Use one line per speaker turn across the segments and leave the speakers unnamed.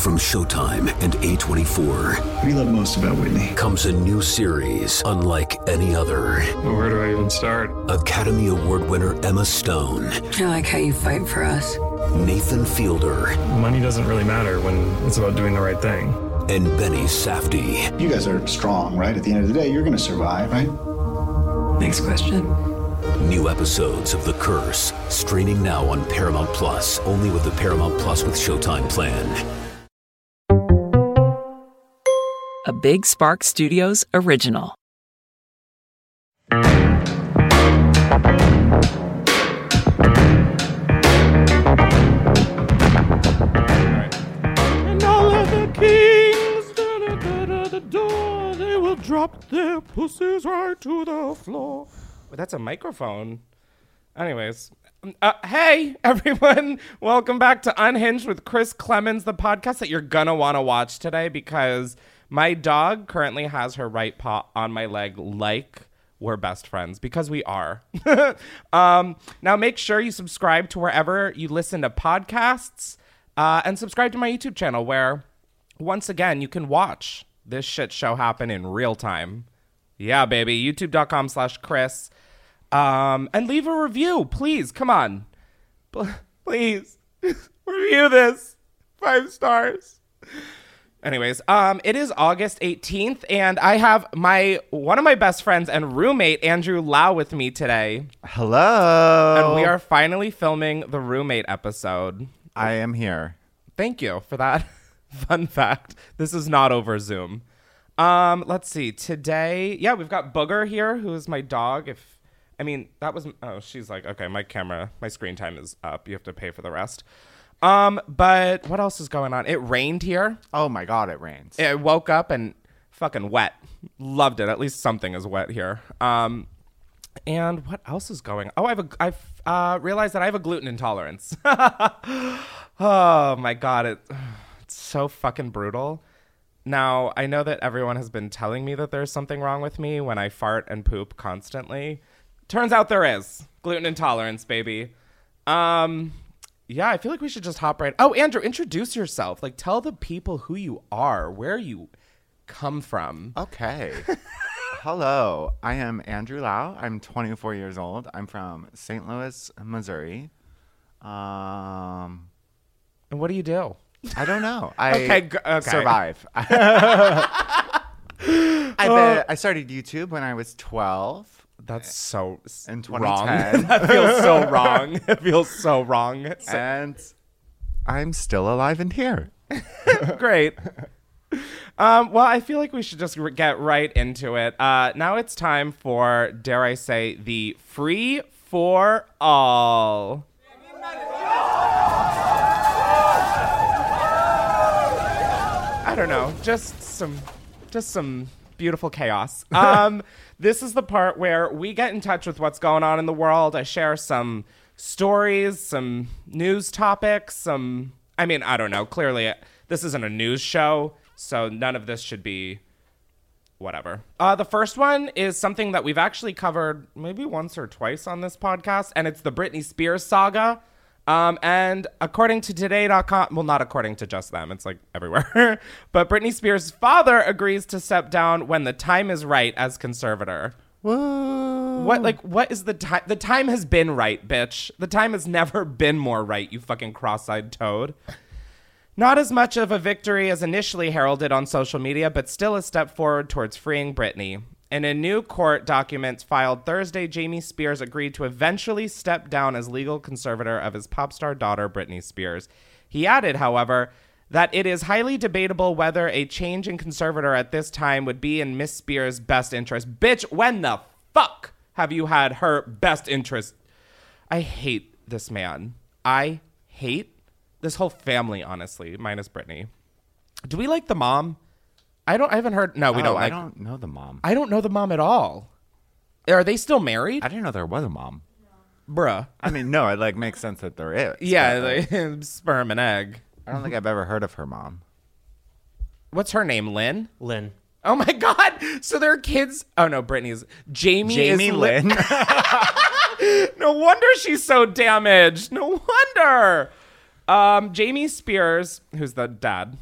From Showtime and A24
We love most about Whitney?
comes a new series unlike any other.
Where do I even start?
Academy Award winner Emma Stone,
I like how you fight for us.
Nathan Fielder,
Money doesn't really matter when it's about doing the right thing.
and Benny Safdie.
You guys are strong, right? At the end of the day, you're going to survive, right?
Next question.
New episodes of The Curse, streaming now on Paramount Plus, only with the Paramount Plus with Showtime plan.
A Big Spark Studios original.
And all of the kings, da-da-da-da, the door, they will drop their pussies right to the floor. Wait, that's a microphone. Anyways, um, uh, hey everyone, welcome back to Unhinged with Chris Klemens, the podcast that you're gonna want to watch today because my dog currently has her right paw on my leg, like we're best friends because we are. um, now, make sure you subscribe to wherever you listen to podcasts uh, and subscribe to my YouTube channel where, once again, you can watch this shit show happen in real time. Yeah, baby. YouTube.com slash Chris. Um, and leave a review, please. Come on. Please. review this. Five stars. Anyways, um, it is August 18th, and I have my one of my best friends and roommate, Andrew Lowe, with me today.
Hello.
And we are finally filming the roommate episode.
I am here.
Thank you for that fun fact. This is not over Zoom. Um, let's see. Today, yeah, we've got Booger here, who is my dog. If I mean that was oh, she's like, okay, my camera, my screen time is up. You have to pay for the rest. Um, but what else is going on? It rained here.
Oh my god, it rains.
I woke up and fucking wet. Loved it. At least something is wet here. Um, and what else is going? Oh, I have a. I've uh, realized that I have a gluten intolerance. oh my god, it, it's so fucking brutal. Now I know that everyone has been telling me that there's something wrong with me when I fart and poop constantly. Turns out there is gluten intolerance, baby. Um, yeah, I feel like we should just hop right. Oh, Andrew, introduce yourself. Like, tell the people who you are, where you come from.
okay. Hello. I am Andrew Lowe. I'm 24 years old. I'm from St. Louis, Missouri. Um
And what do you do?
I don't know. I
Okay, g- okay.
survive. I bet I started YouTube when I was 12.
That's so
In
wrong.
2010.
that feels so wrong. It feels so wrong. So-
And I'm still alive and here.
great. Um, well, I feel like we should just r- get right into it. Uh, now it's time for, dare I say, the free for all. I don't know, just some, just some beautiful chaos. Um, this is the part where we get in touch with what's going on in the world. I share some stories, some news topics, some. I mean, I don't know. Clearly, this isn't a news show, so none of this should be whatever. Uh, the first one is something that we've actually covered maybe once or twice on this podcast, and it's the Britney Spears saga. Um, and according to today.com, well, not according to just them, it's like everywhere, but Britney Spears' father agrees to step down when the time is right as conservator.
Whoa.
What, like, what is the time? The time has been right, bitch. The time has never been more right, you fucking cross eyed toad. Not as much of a victory as initially heralded on social media, but still a step forward towards freeing Britney. In a new court documents filed Thursday, Jamie Spears agreed to eventually step down as legal conservator of his pop star daughter, Britney Spears. He added, however, that it is highly debatable whether a change in conservator at this time would be in Miss Spears' best interest. Bitch, when the fuck have you had her best interest? I hate this man. I hate this whole family, honestly, minus Britney. Do we like the mom? I don't. I haven't heard. No, we
Oh,
don't
I don't know the mom.
I don't know the mom at all. Are they still married?
I didn't know there was a mom.
Bruh.
I mean, no, it like makes sense that there is.
Yeah,
but, like,
like, sperm and egg.
I don't think I've ever heard of her mom.
What's her name? Lynn.
Lynn.
Oh my God! So their kids. Oh no, Britney's Jamie.
Jamie
is Lin-
Lynn.
no wonder she's so damaged. No wonder. Um, Jamie Spears, who's the dad,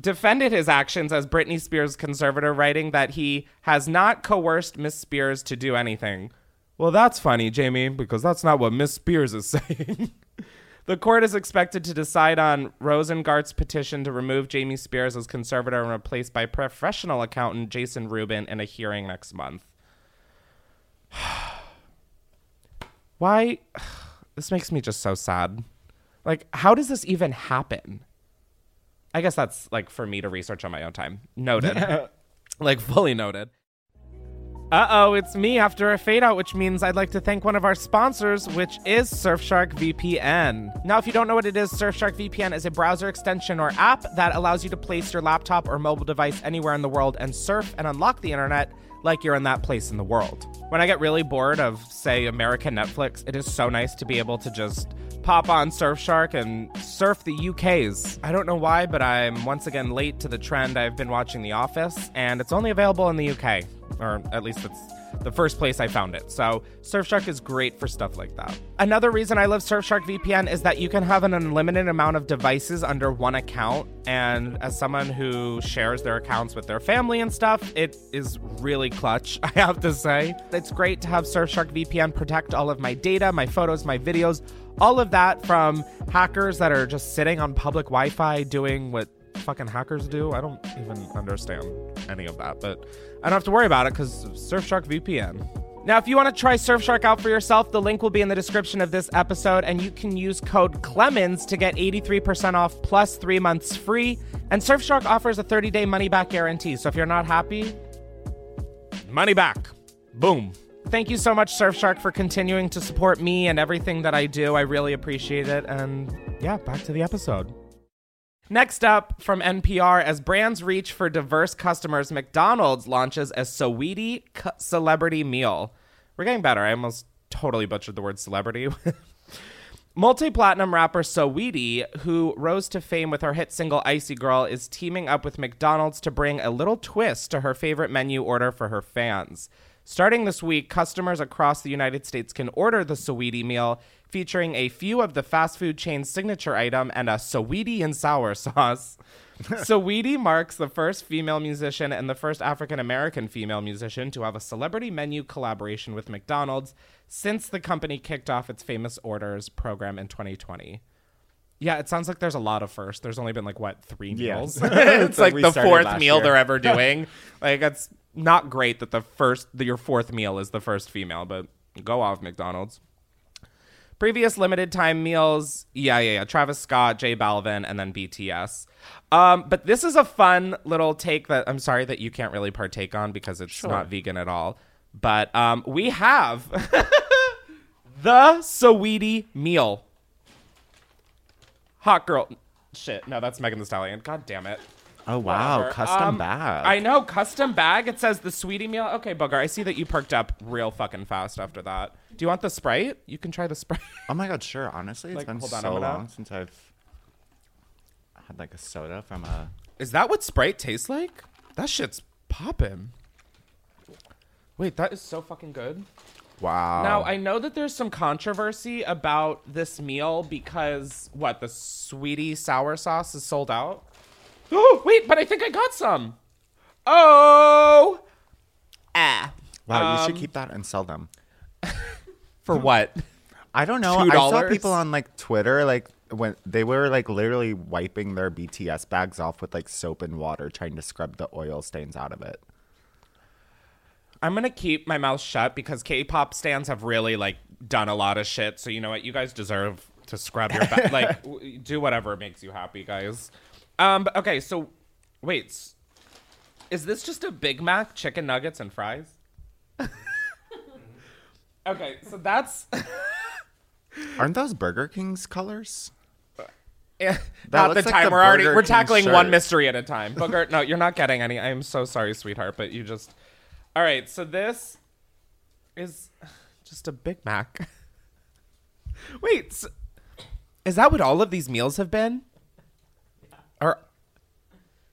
defended his actions as Britney Spears' conservator, writing that he has not coerced Miss Spears to do anything. Well, that's funny, Jamie, because that's not what Miss Spears is saying. the court is expected to decide on Rosengart's petition to remove Jamie Spears as conservator and replaced by professional accountant Jason Rubin in a hearing next month. Why? This makes me just so sad. Like, how does this even happen? I guess that's like for me to research on my own time. Noted. like, fully noted. Uh oh, it's me after a fade out, which means I'd like to thank one of our sponsors, which is Surfshark VPN. Now, if you don't know what it is, Surfshark VPN is a browser extension or app that allows you to place your laptop or mobile device anywhere in the world and surf and unlock the internet like you're in that place in the world. When I get really bored of, say, American Netflix, it is so nice to be able to just pop on Surfshark and surf the UK's. I don't know why, but I'm once again late to the trend. I've been watching The Office, and it's only available in the UK, or at least it's the first place I found it. So Surfshark is great for stuff like that. Another reason I love Surfshark VPN is that you can have an unlimited amount of devices under one account. And as someone who shares their accounts with their family and stuff, it is really clutch, I have to say. It's great to have Surfshark VPN protect all of my data, my photos, my videos, all of that from hackers that are just sitting on public Wi Fi doing what fucking hackers do. I don't even understand any of that, but I don't have to worry about it because Surfshark VPN. Now, if you want to try Surfshark out for yourself, the link will be in the description of this episode, and you can use code Klemens to get 83% off plus three months free. And Surfshark offers a 30 day money back guarantee. So if you're not happy, money back. Boom. Thank you so much, Surfshark, for continuing to support me and everything that I do. I really appreciate it. And yeah, back to the episode. Next up from NPR, as brands reach for diverse customers, McDonald's launches a Saweetie celebrity meal. We're getting better. I almost totally butchered the word celebrity. Multi platinum rapper Saweetie, who rose to fame with her hit single Icy Girl, is teaming up with McDonald's to bring a little twist to her favorite menu order for her fans. Starting this week, customers across the United States can order the Saweetie meal, featuring a few of the fast food chain's signature item and a Saweetie and sour sauce. Saweetie marks the first female musician and the first African American female musician to have a celebrity menu collaboration with McDonald's since the company kicked off its famous orders program in 2020. Yeah, it sounds like there's a lot of first. There's only been like what three meals. it's like the fourth meal
year.
they're ever doing. like it's not great that the first that your fourth meal is the first female, but go off McDonald's. Previous limited time meals, yeah, yeah, yeah. Travis Scott, J Balvin, and then BTS. Um, but this is a fun little take that I'm sorry that you can't really partake on because it's not vegan at all. But um, we have the Saweetie meal. Hot girl. Shit, no, that's Megan Thee Stallion. God damn it.
Oh wow,
Whatever.
custom
Um,
bag.
I know, custom bag. It says the sweetie meal. Okay, Booger, I see that you perked up real fucking fast after that. Do you want the Sprite? You can try the Sprite.
oh my god, sure. Honestly, it's
Like,
been
hold on,
so
I'm gonna-
long since I've had like a soda from a.
Is that what Sprite tastes like? That shit's popping. Wait, that is so fucking good.
Wow.
Now, I know that there's some controversy about this meal because what, the sweetie sour sauce is sold out? Oh, wait, but I think I got some. Oh. Ah.
Wow, you should
Um,
keep that and sell them.
For what?
I don't know. I saw people on like Twitter like when they were like literally wiping their BTS bags off with like soap and water, trying to scrub the oil stains out of it.
I'm gonna keep my mouth shut because K-pop stands have really like done a lot of shit. So you know what? You guys deserve to scrub your back. like, w- do whatever makes you happy, guys. Um. But okay. So, wait. Is this just a Big Mac, chicken nuggets, and fries? okay. So that's
Aren't those Burger King's colors?
Eh, not the
like
time.
the
we're already
Burger
we're
King
tackling one mystery at a time. Booger, no, you're not getting any. I am so sorry, sweetheart, but you just. All right, so this is just a Big Mac. Wait, s is that what all of these meals have been? Or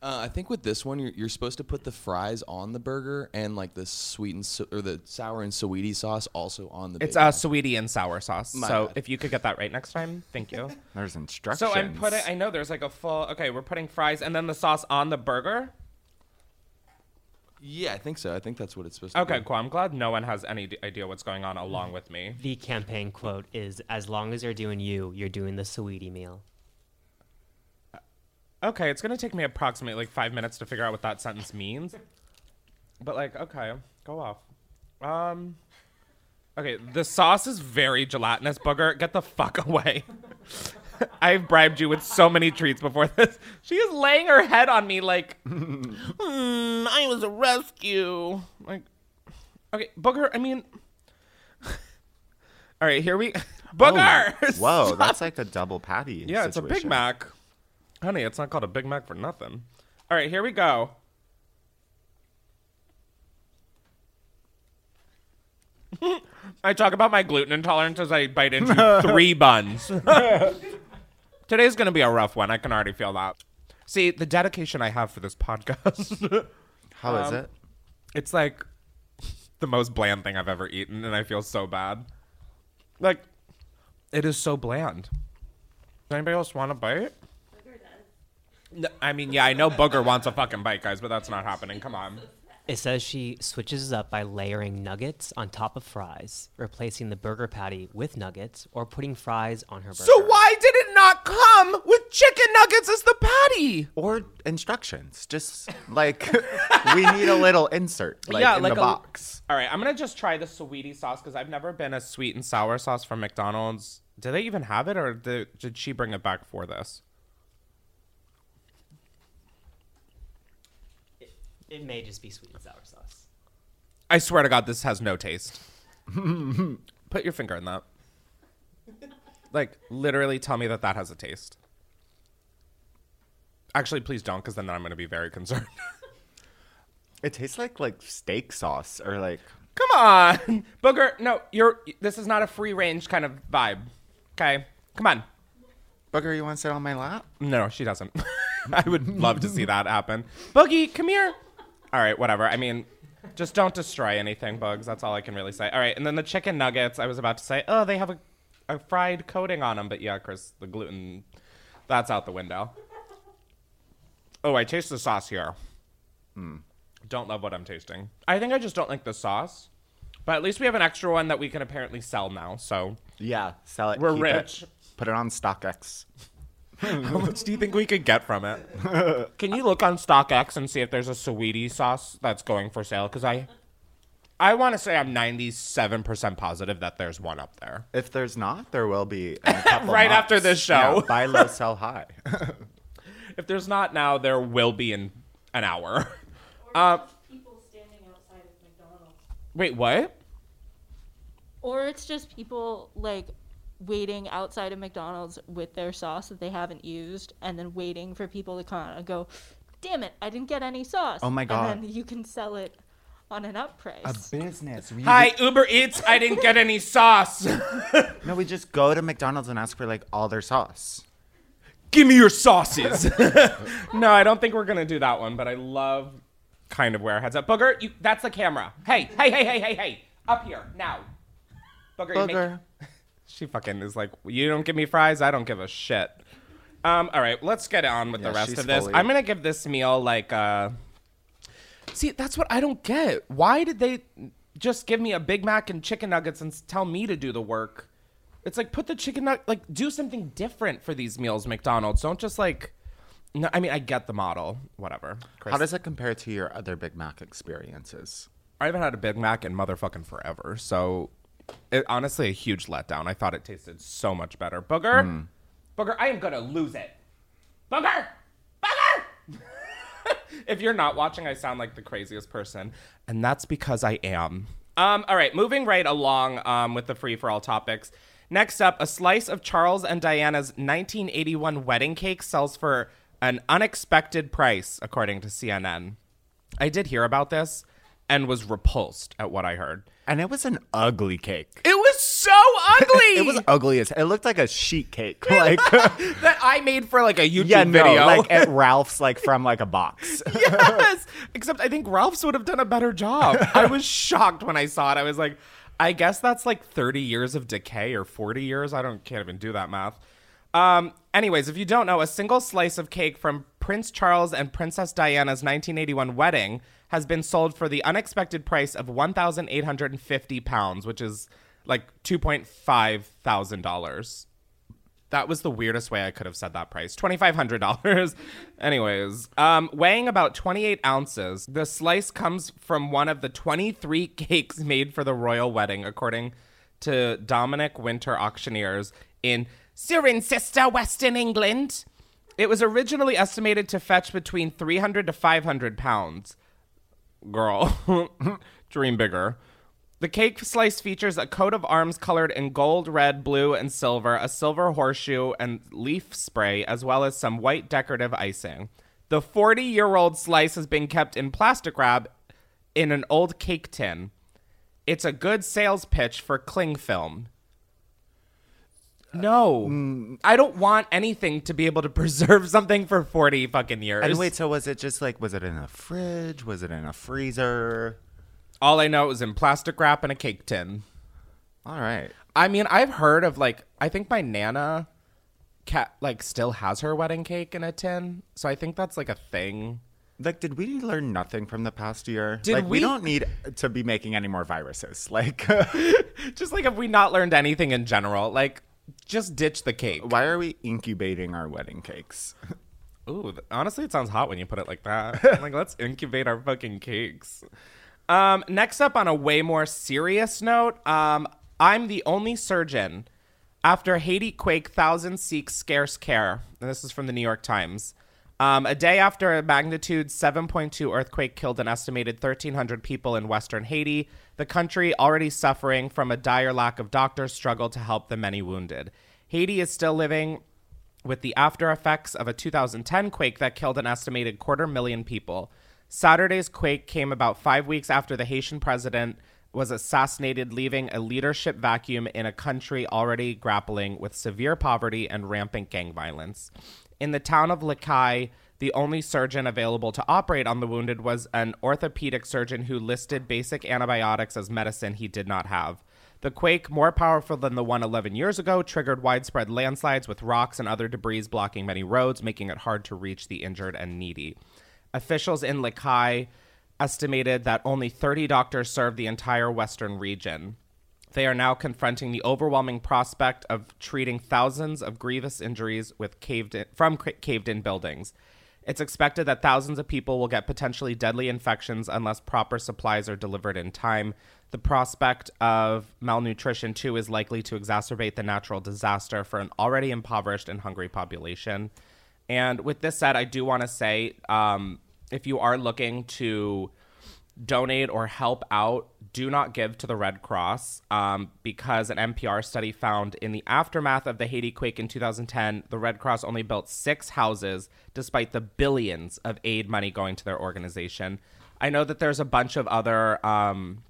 Uh, I think with this one, you're, you're supposed to put the fries on the burger and like the sweet and so, or the sour and sweetie sauce also on the.
it's a
Mac.
sweetie and sour sauce.
My
so
bad.
if you could get that right next time, thank you.
There's instructions.
So I'm putting. I know there's like a full. Okay, we're putting fries and then the sauce on the burger.
Yeah, I think so. I think that's what it's supposed to.
Okay,
be.
cool. I'm glad no one has any d- idea what's going on along with me.
The campaign quote is As long as you're doing you, you're doing the sweetie meal.
Okay, it's gonna take me approximately like five minutes to figure out what that sentence means. But like, okay, go off. Um. Okay, the sauce is very gelatinous, booger. Get the fuck away. I've bribed you with so many treats before this. She is laying her head on me like, "Hmm, I was a rescue. Like, okay, booger. I mean, all right, here we, booger.
Oh, Whoa, that's like a double patty.
Yeah, it's a Big. Mac. Honey, it's not called a Big Mac for nothing. All right, here we go. I talk about my gluten intolerance as I bite into three buns. Today's going to be a rough one. I can already feel that. See, the dedication I have for this podcast,
How is
Um,
it?
it's like the most bland thing I've ever eaten, and I feel so bad. Like, it is so bland. Does anybody else want a bite? No, I mean, yeah, I know Booger wants a fucking bite, guys, but that's not happening. Come on.
It says she switches up by layering nuggets on top of fries, replacing the burger patty with nuggets, or putting fries on her burger.
So why did it not come with chicken nuggets as the patty?
Or instructions. Just like we need a little insert, like
Yeah,
in
like
the
a-
box.
All right, I'm gonna just try the sweetie sauce because I've never been a sweet and sour sauce from McDonald's. Do they even have it, or did, did she bring it back for this?
It may just be sweet and sour sauce.
I swear to God, this has no taste. Put your finger in that. Like, literally tell me that that has a taste. Actually, please don't, because then I'm going to be very concerned.
It tastes like like steak sauce or like
Come on, Booger. No, you're. This is not a free range kind of vibe. Okay, come on.
Booger. You want to sit on my lap?
No, she doesn't. I would love to see that happen. Boogie, come here. All right, whatever. I mean, just don't destroy anything, Bugs. That's all I can really say. All right, and then the chicken nuggets. I was about to say, oh, they have a, a fried coating on them, but yeah, Chris, the gluten, that's out the window. Oh, I taste the sauce here. Mm. Don't love what I'm tasting. I think I just don't like the sauce. But at least we have an extra one that we can apparently sell now. So
Yeah, sell it.
We're
keep it,
rich.
put it on StockX.
How much do you think we could get from it? Can you look on StockX and see if there's a sweetie sauce that's going for sale? Because I, I want to say I'm 97% positive that there's one up there.
If there's not, there will be. in a couple
Right after this show.
Yeah, buy low, sell high.
If there's not now, there will be in an hour.
Uh, people standing outside of McDonald's.
Wait, what?
Or it's just people like waiting outside of McDonald's with their sauce that they haven't used and then waiting for people to come out and go, damn it, I didn't get any sauce.
Oh my God.
And then you can sell it on an up price.
A business. We,
Hi, Uber Eats. I didn't get any sauce.
No, we just go to McDonald's and ask for like all their sauce.
Give me your sauces. no, I don't think we're gonna do that one. But I love kind of where our heads up. Booger, you, that's the camera. Hey, hey, hey, hey, hey, hey, up here now. Booger, you make-
Booger.
She fucking is like, you don't give me fries, I don't give a shit. Um, all right, let's get on with
Yeah,
the rest of this.
fully-
I'm gonna give this meal like uh See, that's what I don't get. Why did they just give me a Big Mac and chicken nuggets and tell me to do the work? It's like put the chicken nug like do something different for these meals, McDonald's. Don't just like no, I mean I get the model, whatever. Chris.
How does it compare to your other Big Mac experiences?
I haven't had a Big Mac in motherfucking forever. So, it, honestly, a huge letdown. I thought it tasted so much better. Booger, Booger, I am gonna lose it. Booger, Booger. if you're not watching, I sound like the craziest person, and that's because I am. Um, all right, moving right along um, with the free for all topics. Next up, a slice of Charles and Diana's 1981 wedding cake sells for an unexpected price, according to CNN. I did hear about this and was repulsed at what I heard.
And it was an ugly cake.
It was so ugly.
it was ugly as it looked like a sheet cake. Like
that I made for like a YouTube
yeah, no,
video.
like at Ralph's, like from like a box.
yes. Except I think Ralph's would have done a better job. I was shocked when I saw it. I was like, I guess that's like 30 years of decay or 40 years. I don't can't even do that math. Um, anyways, if you don't know, a single slice of cake from Prince Charles and Princess Diana's 1981 wedding has been sold for the unexpected price of 1,850 pounds, which is like $2.5 thousand. That was the weirdest way I could have said that price. $2,500. Anyways, um, weighing about 28 ounces, the slice comes from one of the 23 cakes made for the royal wedding, according to Dominic Winter Auctioneers in Cirencester, Western England. It was originally estimated to fetch between 300 to 500 pounds. Girl, dream bigger. The cake slice features a coat of arms colored in gold, red, blue, and silver, a silver horseshoe, and leaf spray, as well as some white decorative icing. The 40 year old slice has been kept in plastic wrap in an old cake tin. It's a good sales pitch for cling film. No. Mm. I don't want anything to be able to preserve something for 40 fucking years.
And wait, so was it just like was it in a fridge? Was it in a freezer?
All I know is in plastic wrap and a cake tin.
All right.
I mean, I've heard of like I think my nana cat like still has her wedding cake in a tin. So I think that's like a thing.
Like, did we learn nothing from the past year?
Did
like, we...
we-
don't need to be making any more viruses. Like,
Just like have we not learned anything in general, like just ditch the cake.
why are we incubating our wedding cakes?
Ooh, honestly, it sounds hot when you put it like that. like, let's incubate our fucking cakes. Um, next up, on a way more serious note, um, I'm the only surgeon. After Haiti quake, thousands seek scarce care. And this is from the New York Times. Um, a day after a magnitude 7.2 earthquake killed an estimated 1,300 people in western Haiti, the country, already suffering from a dire lack of doctors, struggled to help the many wounded. Haiti is still living with the after effects of a 2010 quake that killed an estimated quarter million people. Saturday's quake came about five weeks after the Haitian president was assassinated, leaving a leadership vacuum in a country already grappling with severe poverty and rampant gang violence. In the town of Les Cayes, the only surgeon available to operate on the wounded was an orthopedic surgeon who listed basic antibiotics as medicine he did not have. The quake, more powerful than the one 11 years ago, triggered widespread landslides with rocks and other debris blocking many roads, making it hard to reach the injured and needy. Officials in Les Cayes estimated that only 30 doctors served the entire western region. They are now confronting the overwhelming prospect of treating thousands of grievous injuries with caved in, from caved in buildings. It's expected that thousands of people will get potentially deadly infections unless proper supplies are delivered in time. The prospect of malnutrition, too, is likely to exacerbate the natural disaster for an already impoverished and hungry population. And with this said, I do want to say um, if you are looking to donate or help out, do not give to the Red Cross um, because an NPR study found in the aftermath of the Haiti quake in 2010, the Red Cross only built six houses despite the billions of aid money going to their organization. I know that there's a bunch of other um,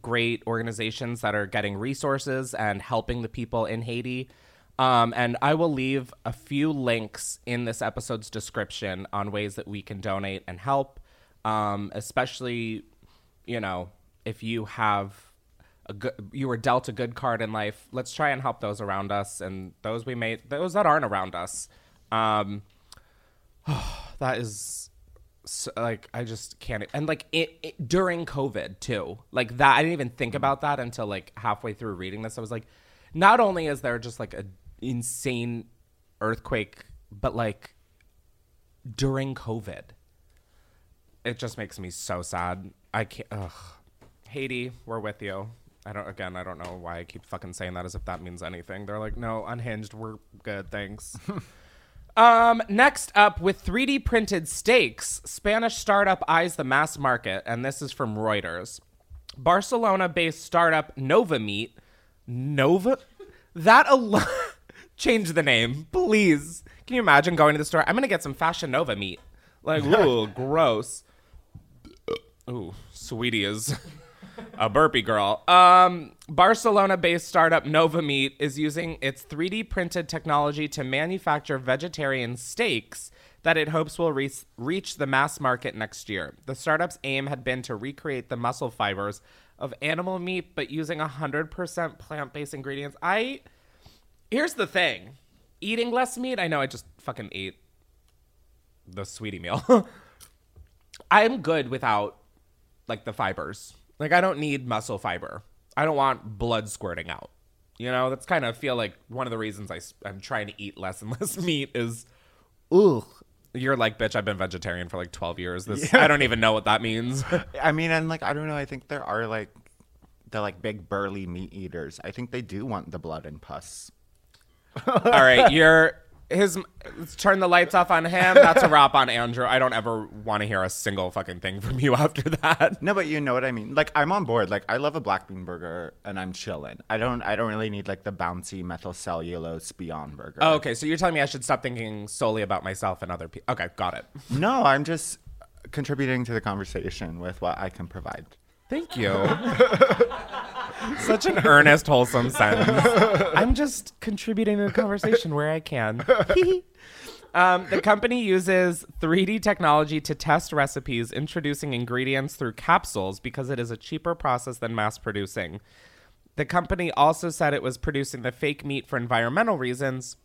great organizations that are getting resources and helping the people in Haiti. Um, and I will leave a few links in this episode's description on ways that we can donate and help, um, especially, you know, if you have a good, you were dealt a good card in life. Let's try and help those around us and those we made, those that aren't around us. Um, that is so, like I just can't and like it, it during COVID too. Like that I didn't even think about that until like halfway through reading this. I was like not only is there just like a insane earthquake but like during COVID. It just makes me so sad. I can't ugh. Haiti, we're with you. I don't again, I don't know why I keep fucking saying that as if that means anything. They're like, "No, unhinged, we're good, thanks." Um, next up, with 3D printed steaks, Spanish startup eyes the mass market, and this is from Reuters. Barcelona based startup Nova Meat, Nova, that alone. Change the name, please. Can you imagine going to the store? I'm gonna get some Fashion Nova meat. Like, ooh, gross. Ooh, sweetie is a burpee girl. Um, Barcelona-based startup Nova Meat is using its 3D printed technology to manufacture vegetarian steaks that it hopes will re- reach the mass market next year. The startup's aim had been to recreate the muscle fibers of animal meat, but using 100% plant-based ingredients. I here's the thing: eating less meat. I know I just fucking ate the sweetie meal. I'm good without like the fibers. Like I don't need muscle fiber. I don't want blood squirting out. You know, that's kind of feel like one of the reasons I, I'm trying to eat less and less meat is ugh. You're like, bitch, I've been vegetarian for like 12 years. This I don't even know what that means.
I mean, and like I don't know. I think there are like the like big burly meat eaters. I think they do want the blood and pus.
All right, you're his. Turn the lights off on him. That's a wrap on Andrew. I don't ever want to hear a single fucking thing from you after that.
No, but you know what I mean. Like I'm on board. Like I love a black bean burger, and I'm chilling. I don't. I don't really need like the bouncy methyl cellulose Beyond Burger.
Oh, okay, so you're telling me I should stop thinking solely about myself and other people. Okay, got it.
No, I'm just contributing to the conversation with what I can provide.
Thank you. Such an earnest, wholesome sentence. I'm just contributing to the conversation where I can. um, the company uses 3D technology to test recipes, introducing ingredients through capsules because it is a cheaper process than mass producing. The company also said it was producing the fake meat for environmental reasons.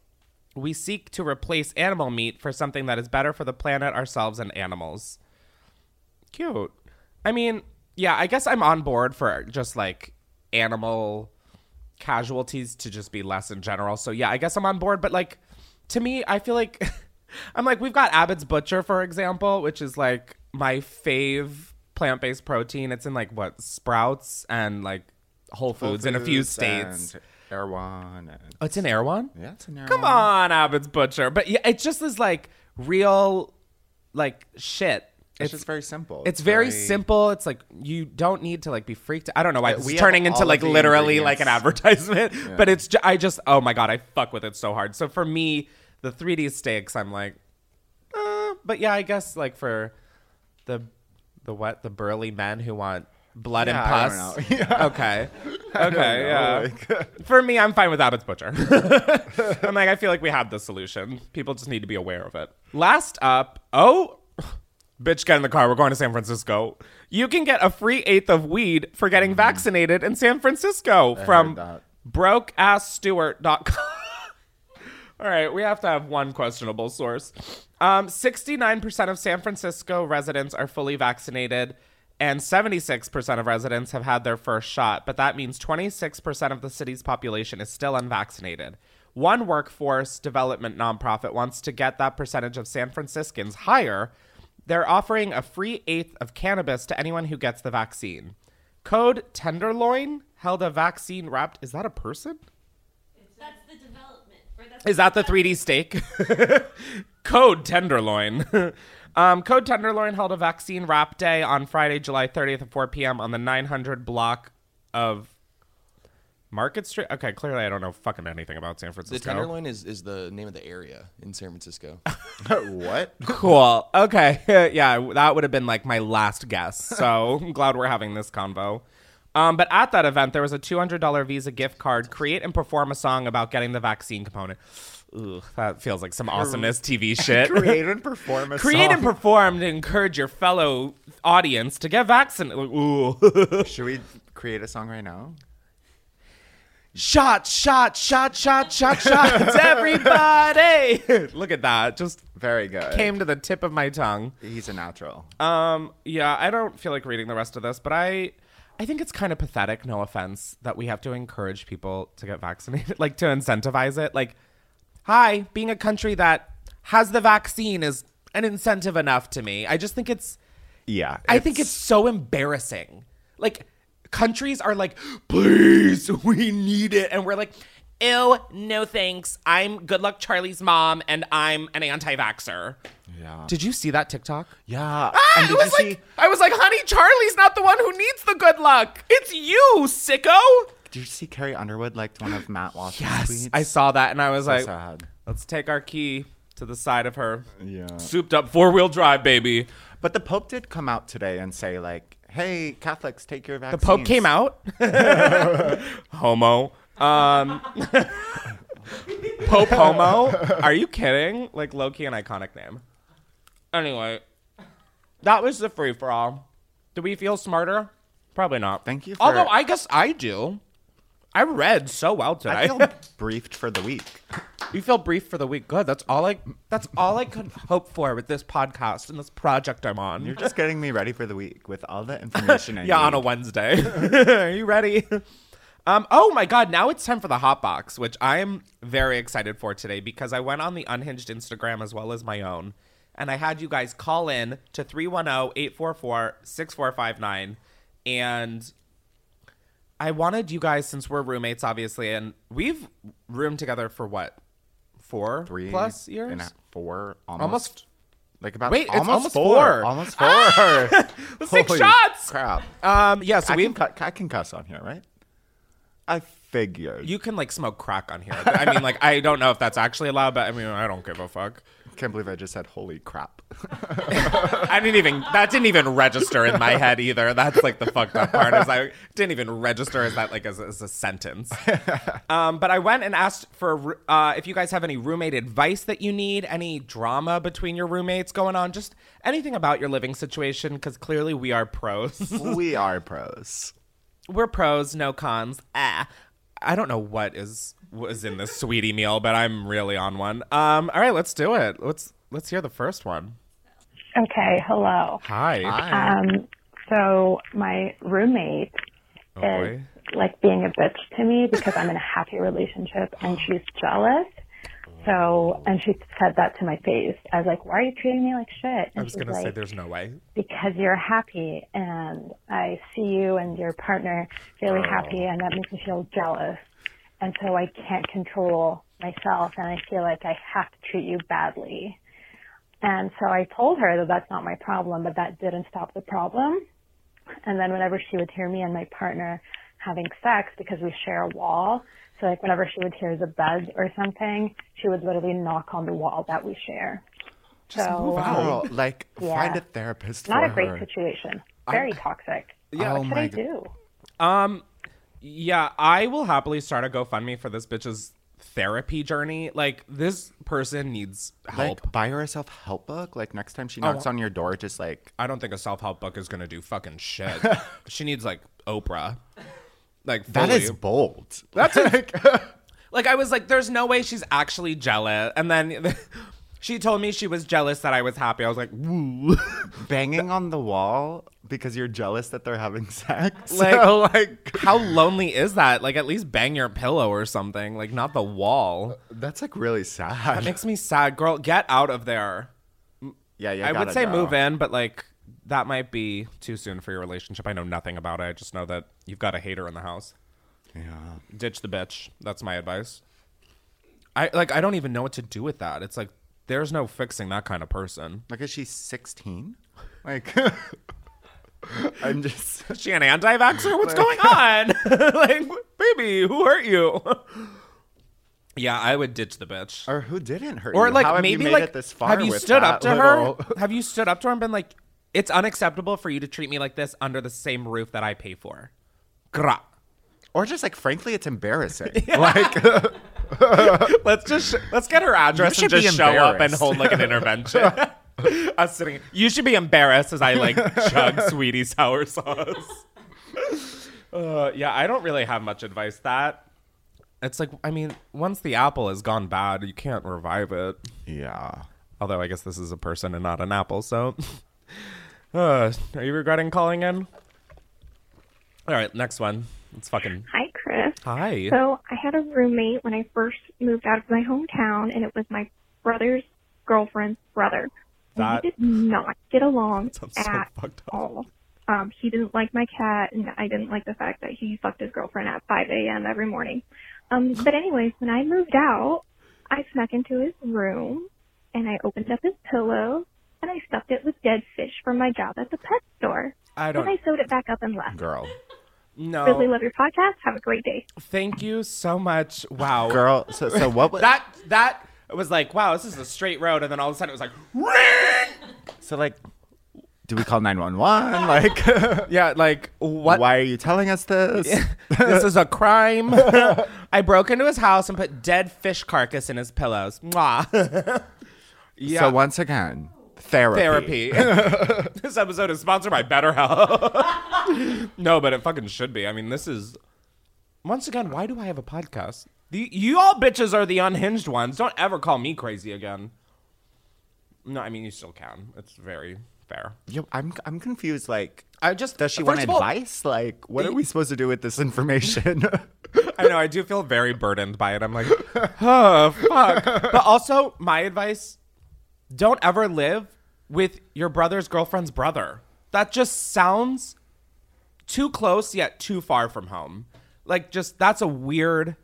We seek to replace animal meat for something that is better for the planet, ourselves, and animals. Cute. I mean, yeah, I guess I'm on board for just like animal casualties to just be less in general. So yeah, I guess I'm on board. But like, to me, I feel like I'm like we've got Abbott's Butcher, for example, which is like my fave plant-based protein. It's in like what Sprouts and like Whole Foods in a few
Foods
states.
and Erewhon. And,
Oh, it's in Erewhon.
yeah, it's an Erewhon.
Come on, Abbott's Butcher. But yeah, it just is like real, like shit.
It's, just very simple.
It's very, simple. It's like you don't need to like be freaked. Out. I don't know why is turning into like literally like an advertisement, but it's ju- I just oh my god, I fuck with it so hard. So for me, the 3D steaks, I'm like, uh, but yeah, I guess like for the the what the burly men who want blood
Yeah,
and
I
pus.
don't know. Yeah.
Okay, okay, yeah.
like-
for me, I'm fine with Abbott's Butcher. I'm like, I feel like we have the solution. People just need to be aware of it. Last up, oh, bitch, get in the car. We're going to San Francisco. You can get a free eighth of weed for getting vaccinated in San Francisco
Mm-hmm. I
from brokeassstewart.com. All right, we have to have one questionable source. Um, 69% of San Francisco residents are fully vaccinated, and 76% of residents have had their first shot, but that means 26% of the city's population is still unvaccinated. One workforce development nonprofit wants to get that percentage of San Franciscans higher. They're offering a free eighth of cannabis to anyone who gets the vaccine. Code Tenderloin held a vaccine wrapped. Is that a person?
That's the development. Or that's
Is that the 3D steak? Code Tenderloin. um, Code Tenderloin held a vaccine wrap day on Friday, July 30th at 4 p.m. on the 900 block of Market Street. Okay, clearly I don't know fucking anything about San Francisco.
The
Francisco.
Tenderloin is, is the name of the area in San Francisco.
what?
cool. Okay. yeah, that would have been like my last guess. So I'm glad we're having this convo. Um, but at that event, there was a $200 Visa gift card. Create and perform a song about getting the vaccine component. Ooh, that feels like some awesomeness TV shit.
Create and perform a song.
Create and
song.
perform to encourage your fellow audience to get vaccinated. Ooh.
Should we create a song right now?
Shot, shot, shot, shot, shot, shots, everybody. Look at that. Just
Very good.
came to the tip of my tongue.
He's a natural.
Um, yeah, I don't feel like reading the rest of this, but I I think it's kind of pathetic, no offense, that we have to encourage people to get vaccinated, like to incentivize it. Like, hi, being a country that has the vaccine is an incentive enough to me. I just think it's
yeah.
I think it's so embarrassing. Like countries are like, please, we need it, and we're like, ew, no thanks. I'm Good Luck Charlie's mom, and I'm an anti-vaxer.
Yeah.
Did you see that TikTok?
Yeah.
Ah,
and
it
did
was
you
like,
see?
I was like, honey, Charlie's not the one who needs the good luck. It's you, sicko.
Did you see Carrie Underwood liked one of Matt Walsh's
Yes,
tweets?
I saw that and I was
So
like,
sad.
let's take our key to the side of her.
Yeah.
Souped up four wheel drive, baby.
But the Pope did come out today and say like, "Hey, Catholics, take your
vaccine.
The.
Pope came out. Homo. Um, Pope Homo. Are you kidding? Like low key an iconic name. Anyway, that was the free for all. Do we feel smarter? Probably not.
Thank you for-
Although I guess I do. I read so well today.
I feel briefed for the week.
you feel briefed for the week. Good. That's all I. That's all I could hope for with this podcast and this project I'm on.
You're just getting me ready for the week with all the information I
yeah,
need.
on a Wednesday. Are you ready? Um, oh my God, now it's time for the hot box, which I am very excited for today because I went on the Unhinged Instagram as well as my own, and I had you guys call in to 310 844 6459. And I wanted you guys, since we're roommates, obviously, and we've roomed together for what? Four
Three
plus years?
and four, almost,
Almost.
like about
Wait, it's
almost,
almost
four,
four.
almost four.
Let's take
Holy
shots!
Crap.
Um, yeah, so we
can, cu- I can cuss on here, right? I figured.
You can like smoke crack on here. I mean, like I don't know if that's actually allowed, but I mean, I don't give a fuck.
Can't believe I just said "holy crap."
I didn't even that didn't even register in my head either. That's like the fucked up part is I didn't even register as that like as, as a sentence. Um, but I went and asked for uh, if you guys have any roommate advice that you need, any drama between your roommates going on, just anything about your living situation, because clearly we are pros.
we are pros.
We're pros, no cons. Ah, I don't know what is was in the sweetie meal, but I'm really on one. Um, all right, let's do it. Let's let's hear the first one.
Okay, hello.
Hi.
Um, so my roommate
Oh,
is
boy.
like being a bitch to me because I'm in a happy relationship and she's jealous. So, and she said that to my face. I was like, why are you treating me like shit? And
I was
she's
gonna say there's no way.
because you're happy and I see you and your partner really
Oh.
happy and that makes me feel jealous. And so I can't control myself and I feel like I have to treat you badly. And so I told her that that's not my problem, but that didn't stop the problem. And then whenever she would hear me and my partner having sex because we share a wall, so like whenever she would hear the bed or something, she would literally knock on the wall that we share.
Just
so,
move
um,
out. Like,
yeah.
find a therapist
Not
for
a great
her.
situation.
I-
Very toxic.
Yeah.
what
Oh
should
my
I
g-
do?
Um, yeah, I will happily start a GoFundMe for this bitch's therapy journey. Like this person needs help.
Like, buy her a self help book. Like, next time she
Oh.
knocks on your door, just like,
I don't think a self help book is gonna do fucking shit. she needs like Oprah. Like
That is bold.
That's like, like I was like, there's no way she's actually jealous. And then she told me she was jealous that I was happy. I was like, woo.
banging on the wall because you're jealous that they're having sex.
Like,
So, like,
how lonely is that? Like, at least bang your pillow or something. Like, not the wall.
Uh, that's like really sad.
That makes me sad, girl. Get out of there.
yeah, yeah.
I would say
go.
move in, but like that might be too soon for your relationship. I know nothing about it. I just know that you've got a hater in the house.
Yeah.
Ditch the bitch. That's my advice. I like. I don't even know what to do with that. It's like there's no fixing that kind of person.
Like, is she 16? Like, I'm just.
Is she an anti-vaxxer? What's going on? like, baby, who hurt you? yeah, I would ditch the bitch.
Or who didn't hurt you?
Or
you?
like
How have
maybe
you made
like
it this far
have you
with
stood up
that
to
little-
her? Have you stood up to her and been like, "It's unacceptable for you to treat me like this under the same roof that I pay for." Gra.
Or just like, frankly, it's embarrassing. Like,
let's just let's get her address and just show up and hold like an intervention. Us sitting. You should be embarrassed as I like chug sweetie sour sauce. Uh, yeah, I don't really have much advice. That it's like I mean, once the apple has gone bad, you can't revive it.
yeah.
Although I guess this is a person and not an apple, so. uh, are you regretting calling in? All right, next one. It's fucking.
Hi, Chris.
Hi.
So I had a roommate when I first moved out of my hometown, and it was my brother's girlfriend's brother.
That-
we did not get along
so
at
up.
all. Um, he didn't like my cat, and I didn't like the fact that he fucked his girlfriend at 5 a.m. every morning. Um, but anyways, when I moved out, I snuck into his room, and I opened up his pillow, and I stuffed it with dead fish from my job at the pet store.
I
Then
don't.
I sewed it back up and left.
Girl.
No.
Really love your podcast. Have a great day.
Thank you so much. Wow.
Girl, so- so what was-
that that was like, wow, this is a straight road, and then all of a sudden it was like Ring!
So like, do we call nine one one? Like,
Yeah, like what
Why are you telling us this?
this is a crime. I broke into his house and put dead fish carcass in his pillows. Mwah. yeah.
So once again, therapy.
therapy. this episode is sponsored by BetterHelp. no, but it fucking should be. I mean, this is once again. Why do I have a podcast? The, you all bitches are the unhinged ones. Don't ever call me crazy again. No, I mean you still can. It's very fair.
Yo, I'm I'm confused. Like,
I just
does she want
all-
advice? Like, what are we supposed to do with this information?
I know I do feel very burdened by it. I'm like, oh fuck. But also, my advice: don't ever live with your brother's girlfriend's brother. That just sounds too close yet too far from home. Like, just that's a weird,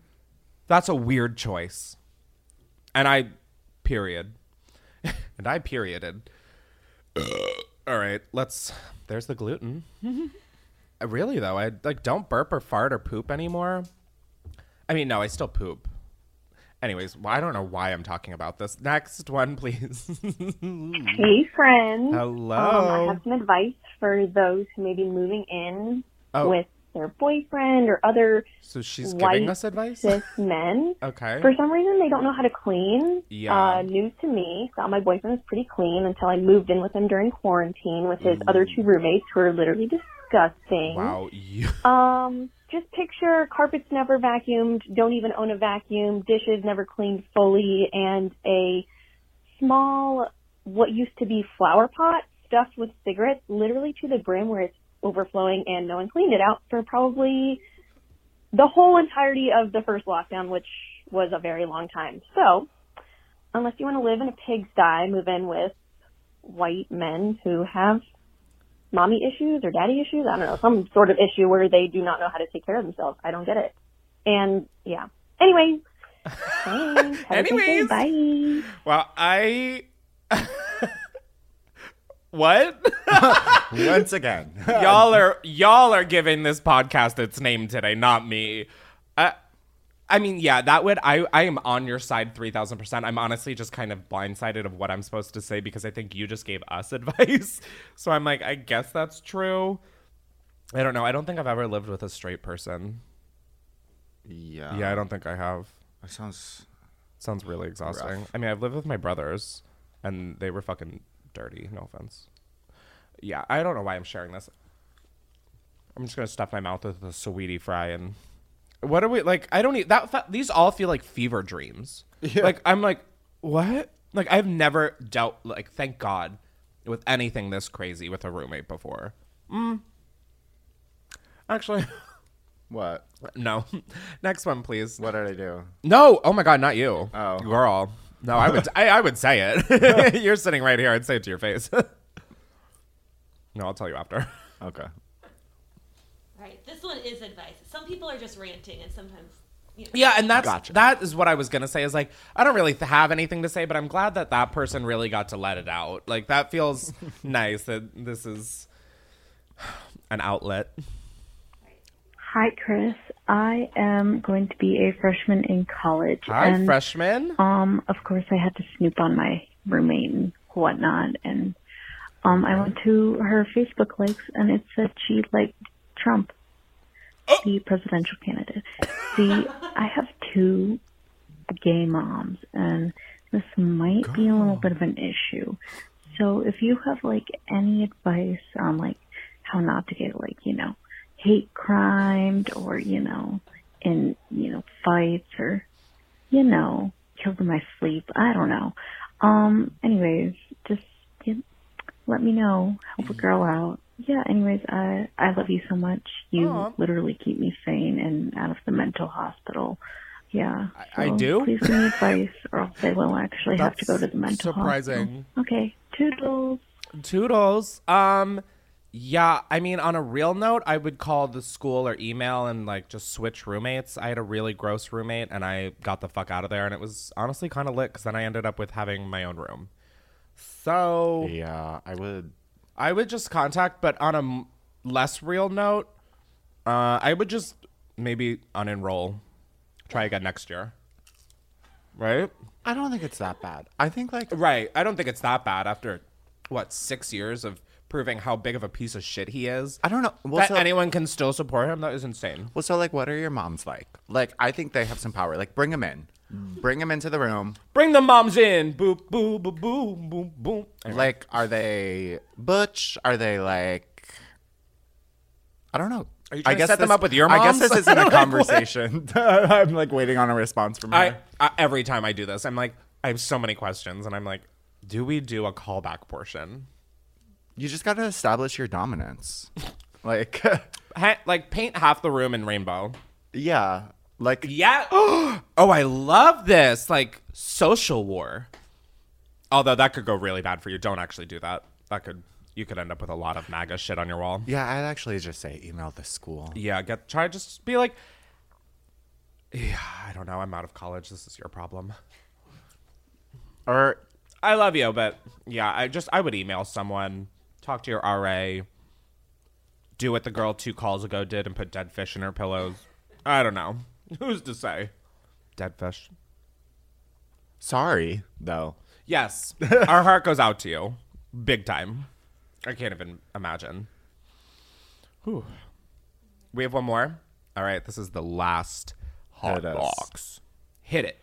that's a weird choice. And I, period, and I perioded. All right, let's. There's the gluten. Really though, I like don't burp or fart or poop anymore. I mean, no, I still poop. Anyways, well, I don't know why I'm talking about this. Next one, please.
Hey, friends.
Hello.
Um, I have some advice for those who may be moving in
Oh.
with their boyfriend or other
So she's
white
giving us advice.
cis men.
Okay.
For some reason, they don't know how to clean.
Yeah.
Uh, news to me. Thought my boyfriend was pretty clean until I moved in with him during quarantine with his other two roommates who are literally disgusting.
Wow. You,
Um, just picture carpets never vacuumed, don't even own a vacuum, dishes never cleaned fully, and a small, what used to be flower pot stuffed with cigarettes, literally to the brim where it's overflowing, and no one cleaned it out for probably the whole entirety of the first lockdown, which was a very long time. So, unless you want to live in a pigsty, move in with white men who have mommy issues or daddy issues. I don't know, some sort of issue where they do not know how to take care of themselves. I don't get it. And yeah. Anyway. Thanks. Have a good day.
Anyways.
Bye.
well, I. what?
Once again,
y'all are y'all are giving this podcast its name today, not me. I mean, yeah, that would I I am on your side three thousand percent. I'm honestly just kind of blindsided of what I'm supposed to say because I think you just gave us advice. So I'm like, I guess that's true. I don't know. I don't think I've ever lived with a straight person.
Yeah.
Yeah, I don't think I have.
That sounds
sounds really exhausting.
rough.
I mean, I've lived with my brothers, and they were fucking dirty. No offense. Yeah, I don't know why I'm sharing this. I'm just gonna stuff my mouth with a Saweetie fry and what are we like? I don't need that. Fe- these all feel like fever dreams.
Yeah.
Like I'm like what? Like I've never dealt like thank God with anything this crazy with a roommate before. Mm. Actually,
what?
no. Next one, please.
What did I do?
No. Oh my God, not you.
Oh.
girl. No, I would. I, I would say it. You're sitting right here. I'd say it to your face. no, I'll tell you after.
Okay.
All right, this one is advice. Some people are just ranting, and sometimes. You know,
Yeah, and that's that is what I was gonna say. Is like I don't really have anything to say, but I'm glad that that person really got to let it out. Like that feels nice that this is an outlet.
Hi, Chris. I am going to be a freshman in college.
Hi,
and,
freshman.
Um, of course, I had to snoop on my roommate and whatnot, and um, I went to her Facebook likes, and it said she liked Trump, the presidential candidate. See, I have two gay moms, and this might be a little bit of an issue. So, if you have like any advice on like how not to get like you know hate crimed or you know in you know fights or you know killed in my sleep, I don't know. Um. Anyways, just you know, let me know. Help a girl out. Yeah. Anyways, I I love you so much. You
Aw.
literally keep me sane and out of the mental hospital. Yeah.
I
so
do?
Please give me advice, or else I will actually have to go to the mental
surprising.
hospital. Okay. Toodles.
Toodles. Um, yeah. I mean, on a real note, I would call the school or email and like just switch roommates. I had a really gross roommate, and I got the fuck out of there, and it was honestly kind of lit because then I ended up with having my own room. So
yeah, I would.
I would just contact, but on a m- less real note, Uh, I would just maybe unenroll. Try again next year. Right?
I don't think it's that bad. I think like
Right. I don't think it's that bad after what six years of proving how big of a piece of shit he is.
I don't know. Well,
that
so-
anyone can still support him. That is insane.
Well, so like, what are your moms like? Like, I think they have some power. Like, bring them in, bring them into the room.
Bring the moms in. Boop boop boop boop boop boop. Anyway.
Like, are they butch? Are they like? I don't know.
Are you
I
trying to
guess
set them
this-
up with your
I guess this isn't a
Like,
conversation. I'm like waiting on a response from her.
I, I every time I do this, I'm like, I have so many questions, and I'm like, do we do a callback portion?
You just got to establish your dominance. like,
Ha- like paint half the room in rainbow.
yeah, like
Yeah. oh, I love this. Like social war. Although that could go really bad for you. Don't actually do that. That could you could end up with a lot of MAGA shit on your wall.
yeah. I'd actually just say email the school.
Yeah, get try just be like Yeah, I don't know. I'm out of college. This is your problem.
Or
I love you, but yeah, I just I would email someone, talk to your RA, do what the girl two calls ago did and put dead fish in her pillows. I don't know. Who's to say? Dead fish.
sorry though.
Yes. Our heart goes out to you. Big time. I can't even imagine. Whew. We have one more. All right, this is the last hot box. Hit it.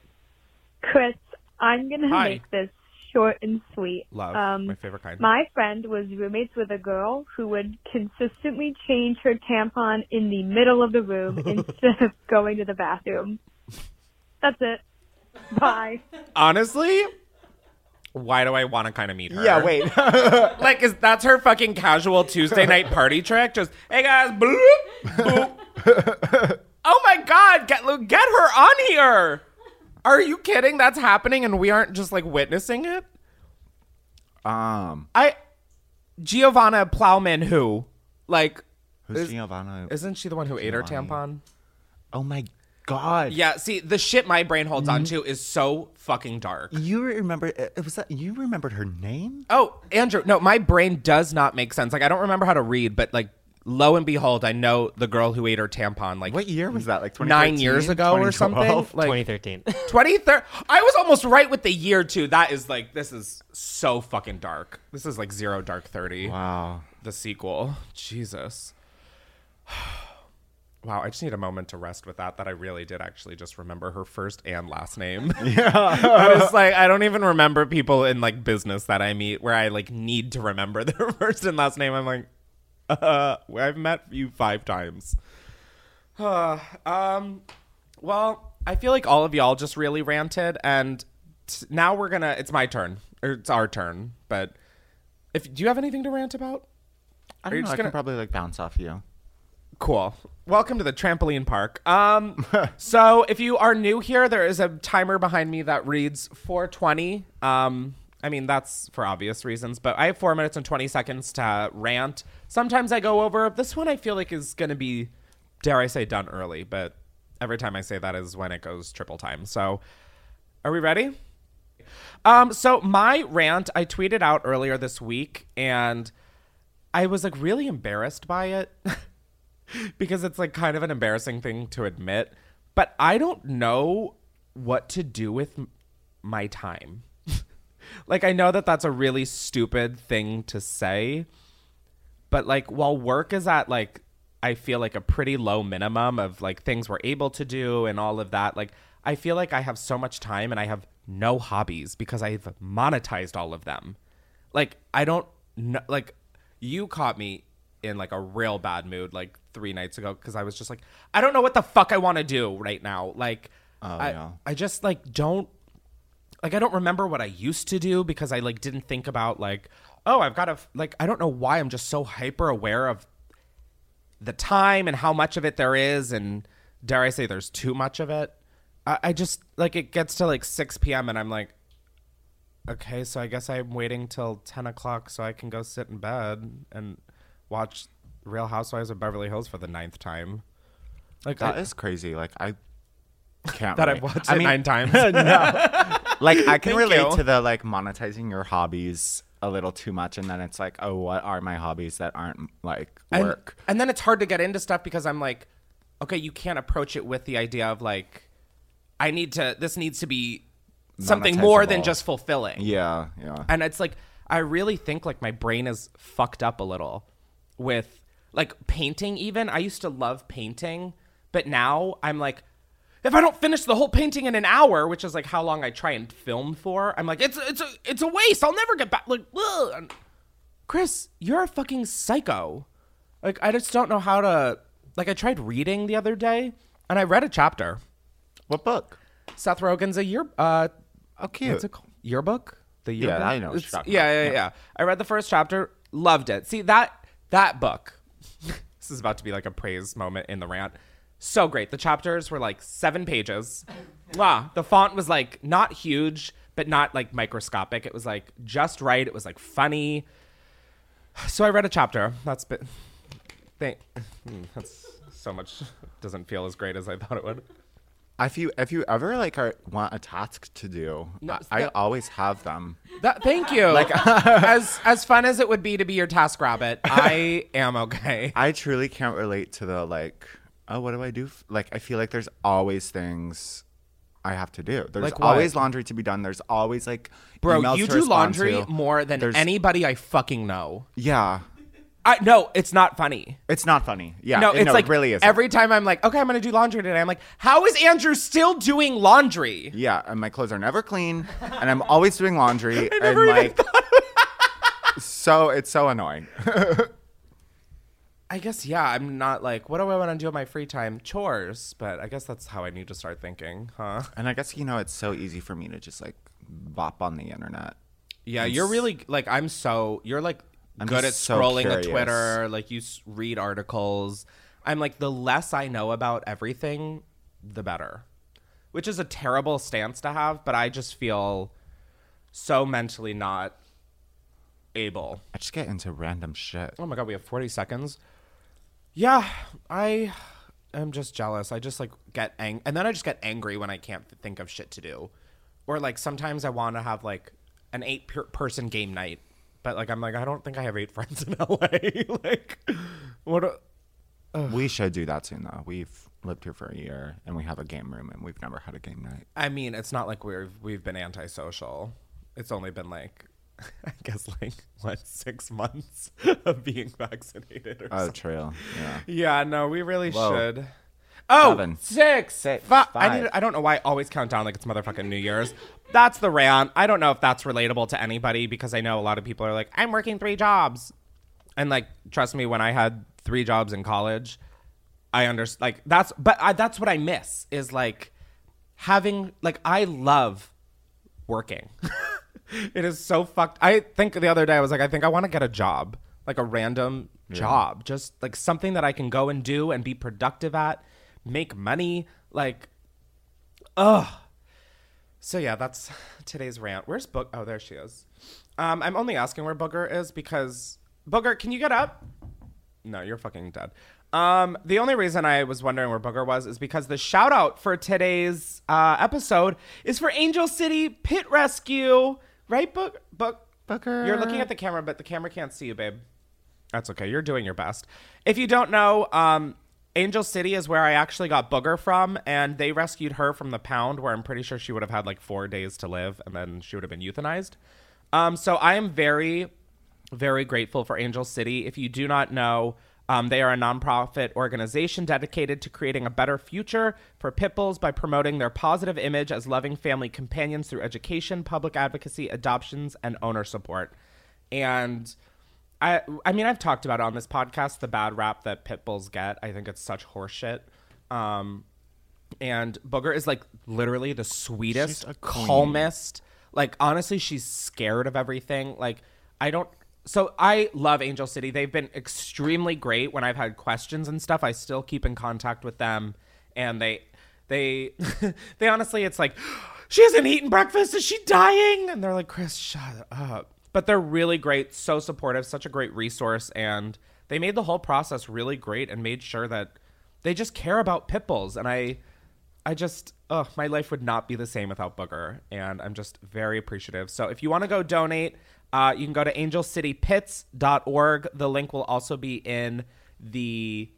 Chris, I'm gonna make this short and sweet.
Love.
Um,
my favorite kind.
My friend was roommates with a girl who would consistently change her tampon in the middle of the room instead of going to the bathroom. That's it. Bye.
Honestly, why do I want to kind of meet her?
Yeah, wait.
like, is that's her fucking casual Tuesday night party trick? Just, hey guys, bloop, boop. oh my god, get get her on here. Are you kidding? That's happening, and we aren't just like witnessing it.
Um,
I, Giovanna Plowman, who, like,
who's
is-
Giovanna?
isn't she the one who ate her tampon?
Oh my god.
Yeah. See, the shit my brain holds
Mm-hmm.
on to is so fucking dark.
You remember? It was that you remembered her name?
Oh, Andrew, no, my brain does not make sense. Like I don't remember how to read, but like lo and behold, I know the girl who ate her tampon like
What year was that? Like
9 years
2013?
ago or something? Like
2013.
2013. I was almost right with the year too. That is like this is so fucking dark. This is like Zero Dark 30.
Wow.
The sequel. Jesus. Wow, I just need a moment to rest with that. That I really did actually just remember her first and last name.
Yeah.
I was like, I don't even remember people in like business that I meet where I like need to remember their first and last name. I'm like, uh, I've met you five times. Uh, um, well, I feel like all of y'all just really ranted, and t- now we're gonna. It's my turn, or it's our turn. But if do you have anything to rant about?
I don't know.
just
I
gonna-
can probably like bounce off you.
Cool. Welcome to the trampoline park. Um, so if you are new here, there is a timer behind me that reads 420. Um, I mean that's for obvious reasons, but I have four minutes and 20 seconds to rant. Sometimes I go over. This one I feel like is going to be, dare I say, done early. But every time I say that is when it goes triple time. So, are we ready? Um, so my rant I tweeted out earlier this week, and I was like really embarrassed by it. because it's like kind of an embarrassing thing to admit, but I don't know what to do with my time. Like I know that that's a really stupid thing to say, but like while work is at like I feel like a pretty low minimum of like things we're able to do and all of that, like I feel like I have so much time and I have no hobbies because I've monetized all of them. Like I don't know like you caught me in like a real bad mood like three nights ago because I was just like, I don't know what the fuck I want to do right now. Like, oh, I,
yeah.
I just like don't like I don't remember what I used to do because I like didn't think about like, oh, I've got to like I don't know why I'm just so hyper aware of the time and how much of it there is and dare I say there's too much of it. I, I just like it gets to like 6 p.m. and I'm like, okay, so I guess I'm waiting till 10 o'clock so I can go sit in bed and watch Real Housewives of Beverly Hills for the ninth time. Like
That
I-
is crazy. Like I can't.
That I've watched
I
it
mean-
nine times.
no. Like I can
Thank
relate
you.
to the like monetizing your hobbies a little too much, and then it's like, oh, what are my hobbies that aren't like work?
And then it's hard to get into stuff because I'm like, okay, you can't approach it with the idea of like, I need to. This needs to be something more than just fulfilling.
Yeah, yeah.
And it's like I really think like my brain is fucked up a little with like painting even. I used to love painting, but now I'm like if I don't finish the whole painting in an hour, which is like how long I try and film for, I'm like it's it's a it's a waste. I'll never get back like ugh. Chris, you're a fucking psycho. Like I just don't know how to like I tried reading the other day and I read a chapter.
What book?
Seth Rogen's a year uh
oh cute.
What's it called? Yearbook? The
Yeah. I know
yeah, yeah,
Yeah.
yeah, I read the first chapter, loved it. See that that book. this is about to be like a praise moment in the rant. So great. The chapters were like seven pages. Wow. The font was like not huge, but not like microscopic. It was like just right. It was like funny. So I read a chapter. That's been. Thank. hmm, That's so much. Doesn't feel as great as I thought it would.
If you if you ever like are, want a task to do,
No,
I, I always have them.
That, thank you.
Like-
as as fun as it would be to be your task rabbit, I am okay.
I truly can't relate to the like, oh, what do I do? f-" Like, I feel like there's always things I have to do. There's
Like what?
always laundry to be done. There's always like,
Bro,
emails
you
to
do
respond
laundry
to.
more than
There's-
anybody I fucking know.
Yeah,
I no, it's not funny.
it's not funny. Yeah,
no,
it-
it's like
it really is.
every time I'm like, okay, I'm gonna do laundry today. I'm like, how is Andrew still doing laundry?
Yeah, and my clothes are never clean, and I'm always doing laundry, and like, so it's so annoying.
I guess yeah, I'm not like, what do I want to do in my free time? Chores, but I guess that's how I need to start thinking, huh?
and I guess you know it's so easy for me to just like bop on the internet.
Yeah,
And
you're really like I'm so you're like
I'm
good at
so
scrolling
curious.
the Twitter, like you s- read articles. I'm like the less I know about everything, the better. Which is a terrible stance to have, but I just feel so mentally not able.
I just get into random shit.
Oh my god, we have 40 seconds. Yeah, I am just jealous. I just like get ang and then I just get angry when I can't think of shit to do. Or like sometimes I want to have like an eight per- person game night, but like I'm like I don't think I have eight friends in LA. like what a-
We should do that soon, though. We've lived here for a year, and we have a game room, and we've never had a game night.
I mean, it's not like we've we've been antisocial. It's only been like I guess like what six months of being vaccinated or something.
Oh,
something.
true. Yeah.
Yeah, no, we really
Whoa.
should. Oh,
Seven.
six.
Six.
I need. I don't know why I always count down like it's motherfucking New Year's. That's the rant. I don't know if that's relatable to anybody because I know a lot of people are like, I'm working three jobs, and like, trust me, when I had three jobs in college, I understand. Like that's, but I, that's what I miss is like having like I love working. it is so fucked. I think the other day I was like, I think I want to get a job, like a random job, just like something that I can go and do and be productive at, make money. Like, ugh. So yeah, that's today's rant. Where's Book? Oh, there she is. Um, I'm only asking where Booger is because Booger, can you get up? No, you're fucking dead. Um, the only reason I was wondering where Booger was is because the shout out for today's uh, episode is for Angel City Pit Rescue. Right, Book? Book?
Booger.
You're looking at the camera, but the camera can't see you, babe. That's okay. You're doing your best. If you don't know, um, Angel City is where I actually got Booger from, and they rescued her from the pound, where I'm pretty sure she would have had like four days to live, and then she would have been euthanized. Um, so I am very, very grateful for Angel City. If you do not know, um, they are a nonprofit organization dedicated to creating a better future for pit bulls by promoting their positive image as loving family companions through education, public advocacy, adoptions, and owner support. And I, I mean, I've talked about it on this podcast the bad rap that pit bulls get. I think it's such horseshit. Um, and Booger is like literally the sweetest,
She's a queen.
calmest. Like honestly, she's scared of everything. Like I don't. So I love Angel City. They've been extremely great when I've had questions and stuff. I still keep in contact with them, and they, they, they honestly, it's like she hasn't eaten breakfast. Is she dying? And they're like, Chris, shut up. But they're really great, so supportive, such a great resource, and they made the whole process really great and made sure that they just care about pit bulls. And I, I just, oh, my life would not be the same without Booger, and I'm just very appreciative. So if you want to go donate, Uh, you can go to angelcitypits.org. The link will also be in the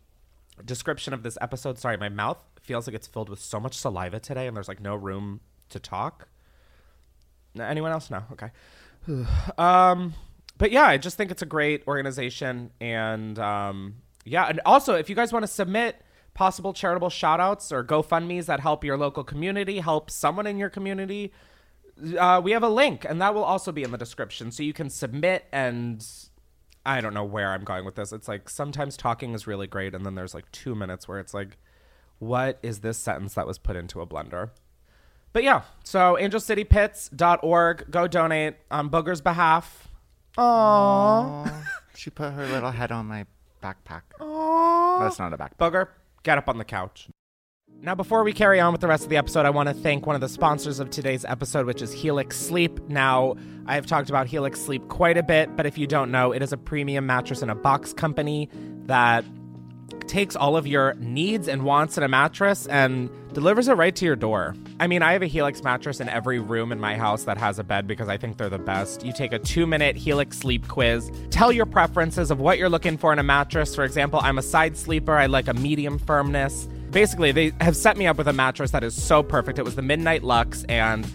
description of this episode. Sorry, my mouth feels like it's filled with so much saliva today, and there's like no room to talk. Anyone else? No. Okay. um, but yeah, I just think it's a great organization, and um, yeah, and also if you guys want to submit possible charitable shout outs or GoFundMe's that help your local community, help someone in your community, uh, we have a link, and that will also be in the description, so you can submit and. I don't know where I'm going with this. It's like sometimes talking is really great, and then there's like two minutes where it's like, what is this sentence that was put into a blender? But yeah, so angelcitypits.org. Go donate on Booger's behalf. Aww.
she put her little head on my backpack.
Aww.
That's not a backpack.
Booger, get up on the couch. Now, before we carry on with the rest of the episode, I want to thank one of the sponsors of today's episode, which is Helix Sleep. Now, I've talked about Helix Sleep quite a bit, but if you don't know, it is a premium mattress in a box company that takes all of your needs and wants in a mattress and delivers it right to your door. I mean, I have a Helix mattress in every room in my house that has a bed because I think they're the best. You take a two minute Helix sleep quiz, tell your preferences of what you're looking for in a mattress. For example, I'm a side sleeper, I like a medium firmness. Basically, they have set me up with a mattress that is so perfect. It was the Midnight Lux, and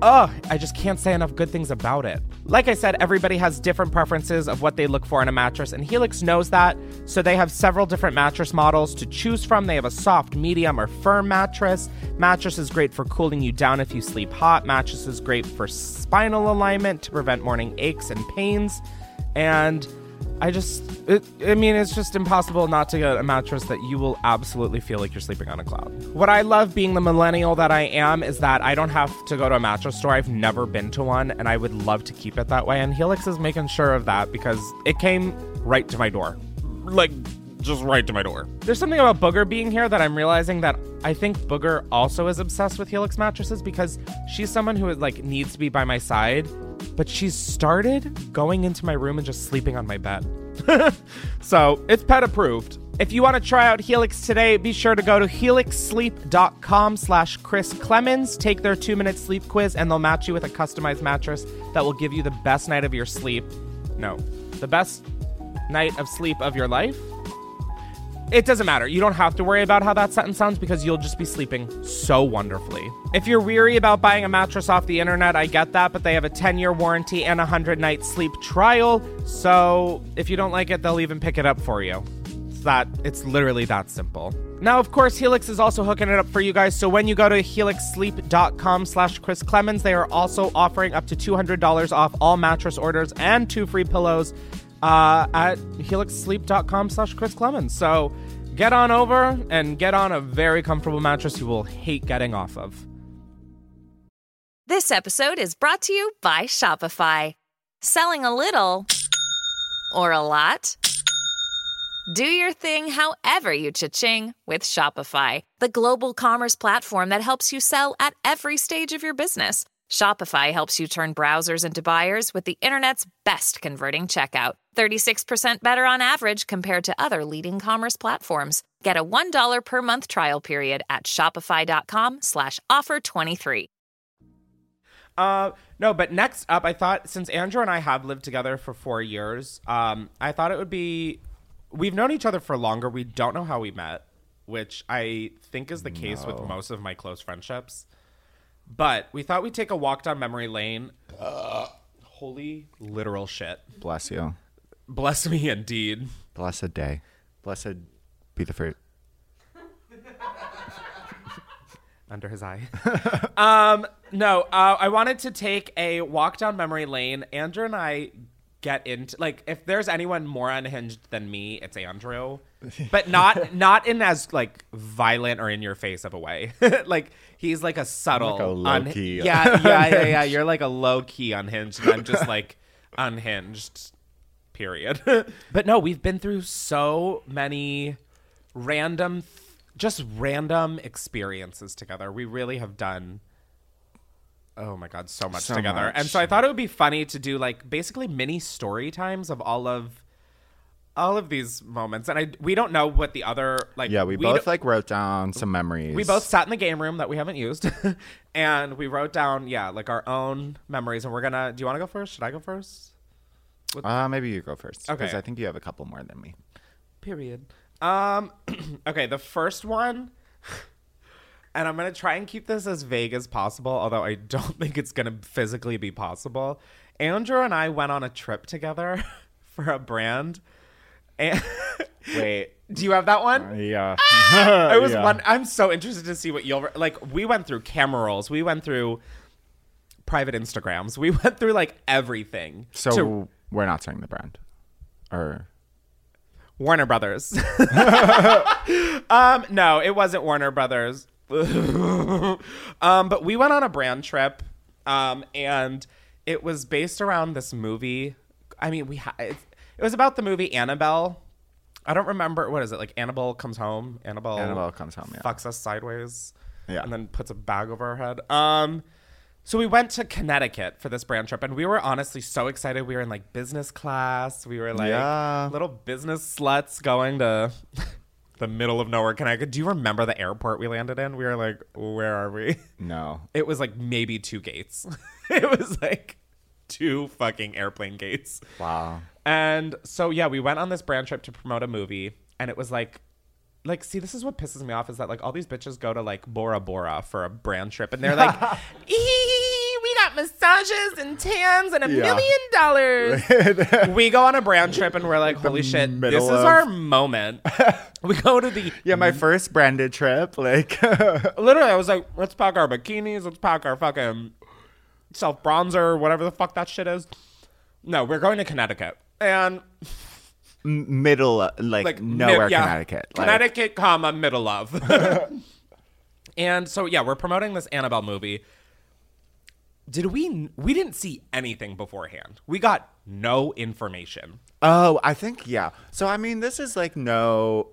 oh, I just can't say enough good things about it. Like I said, everybody has different preferences of what they look for in a mattress, and Helix knows that, so they have several different mattress models to choose from. They have a soft, medium, or firm mattress. Mattress is great for cooling you down if you sleep hot. Mattress is great for spinal alignment to prevent morning aches and pains. And I just, it, I mean, it's just impossible not to get a mattress that you will absolutely feel like you're sleeping on a cloud. What I love being the millennial that I am is that I don't have to go to a mattress store. I've never been to one, and I would love to keep it that way. And Helix is making sure of that because it came right to my door. Like, just right to my door. There's something about Booger being here that I'm realizing that I think Booger also is obsessed with Helix mattresses because she's someone who like needs to be by my side, but she's started going into my room and just sleeping on my bed. so it's pet approved. If you want to try out Helix today, be sure to go to helixsleep.com slash Chris Klemens. Take their two-minute sleep quiz, and they'll match you with a customized mattress that will give you the best night of your sleep. No, the best night of sleep of your life. It doesn't matter. You don't have to worry about how that sentence sounds because you'll just be sleeping so wonderfully. If you're weary about buying a mattress off the internet, I get that, but they have a 10 year warranty and a 100 night sleep trial. So if you don't like it, they'll even pick it up for you. It's that, it's literally that simple. Now, of course, Helix is also hooking it up for you guys. So when you go to helixsleep.com slash Chris Klemens, they are also offering up to $200 off all mattress orders and two free pillows uh, at helixsleep.com slash Chris Klemens. So get on over and get on a very comfortable mattress you will hate getting off of.
This episode is brought to you by Shopify. Selling a little or a lot? Do your thing however you cha-ching with Shopify, the global commerce platform that helps you sell at every stage of your business. Shopify helps you turn browsers into buyers with the internet's best converting checkout. 36% better on average compared to other leading commerce platforms. Get a $1 per month trial period at shopify.com slash offer 23.
Uh, no, but next up, I thought since Andrew and I have lived together for four years, um, I thought it would be. We've known each other for longer. We don't know how we met, which I think is the case with most of my close friendships. But we thought we'd take a walk down memory lane. holy literal shit.
Bless you.
Bless me indeed.
Blessed day. Blessed be the fruit.
under his eye. um, no, uh, I wanted to take a walk down memory lane. Andrew and I get into like if there's anyone more unhinged than me, it's Andrew, but not not in as like violent or in your face of a way. like he's like a subtle,
Like a low-key uh,
yeah, yeah, yeah, yeah.
unhinged.
You're like a low key unhinged, and I'm just like unhinged. Period. but no, we've been through so many random just random experiences together. We really have done oh my god, so much
So
together.
much.
And so I thought it would be funny to do like basically mini story times of all of all of these moments, and I we don't know what the other like.
yeah, we,
d-
both like wrote down some memories.
we both sat in the game room that we haven't used, and we wrote down yeah like our own memories, and we're gonna. Do you want to go first? Should I go first?
Uh, maybe you go first. Because
Okay.
I think you have a couple more than me.
Period. Um, okay, the first one, and I'm gonna try and keep this as vague as possible, although I don't think it's gonna physically be possible. Andrew and I went on a trip together for a brand. And
Wait,
do you have that one?
yeah.
I was
Yeah.
one. I'm so interested to see what you'll like. We went through camera rolls. We went through private Instagrams. We went through like everything.
So
to
we're not saying the brand, or
Warner Brothers. um, no, it wasn't Warner Brothers. um, but we went on a brand trip, um, and it was based around this movie. I mean, we ha- it, was about the movie Annabelle. I don't remember what is it like. Annabelle comes home. Annabelle.
Annabelle comes home, yeah.
Fucks us sideways.
Yeah.
And then puts a bag over her head. Um. So we went to Connecticut for this brand trip, and we were honestly so excited. We were in like business class. We were like
Yeah.
little business sluts going to the middle of nowhere, Connecticut. Do you remember the airport we landed in? We were like, where are we?
no.
It was like maybe two gates. it was like two fucking airplane gates.
Wow.
And so yeah, we went on this brand trip to promote a movie, and it was like, like, see, this is what pisses me off is that like all these bitches go to like Bora Bora for a brand trip, and they're like, we got massages and tans and a
Yeah.
million dollars. we go on a brand trip, and we're like, holy shit, this is
of-
our moment. we go to the
Yeah, my first branded trip. Like,
literally, I was like, let's pack our bikinis, let's pack our fucking self bronzer, whatever the fuck that shit is. No, we're going to Connecticut. And
middle, uh, like,
like
nowhere,
mid- yeah,
Connecticut. Like,
Connecticut, comma middle of. and so yeah, we're promoting this Annabelle movie. Did we? We didn't see anything beforehand. We got no information.
Oh, I think yeah. So I mean, this is like no.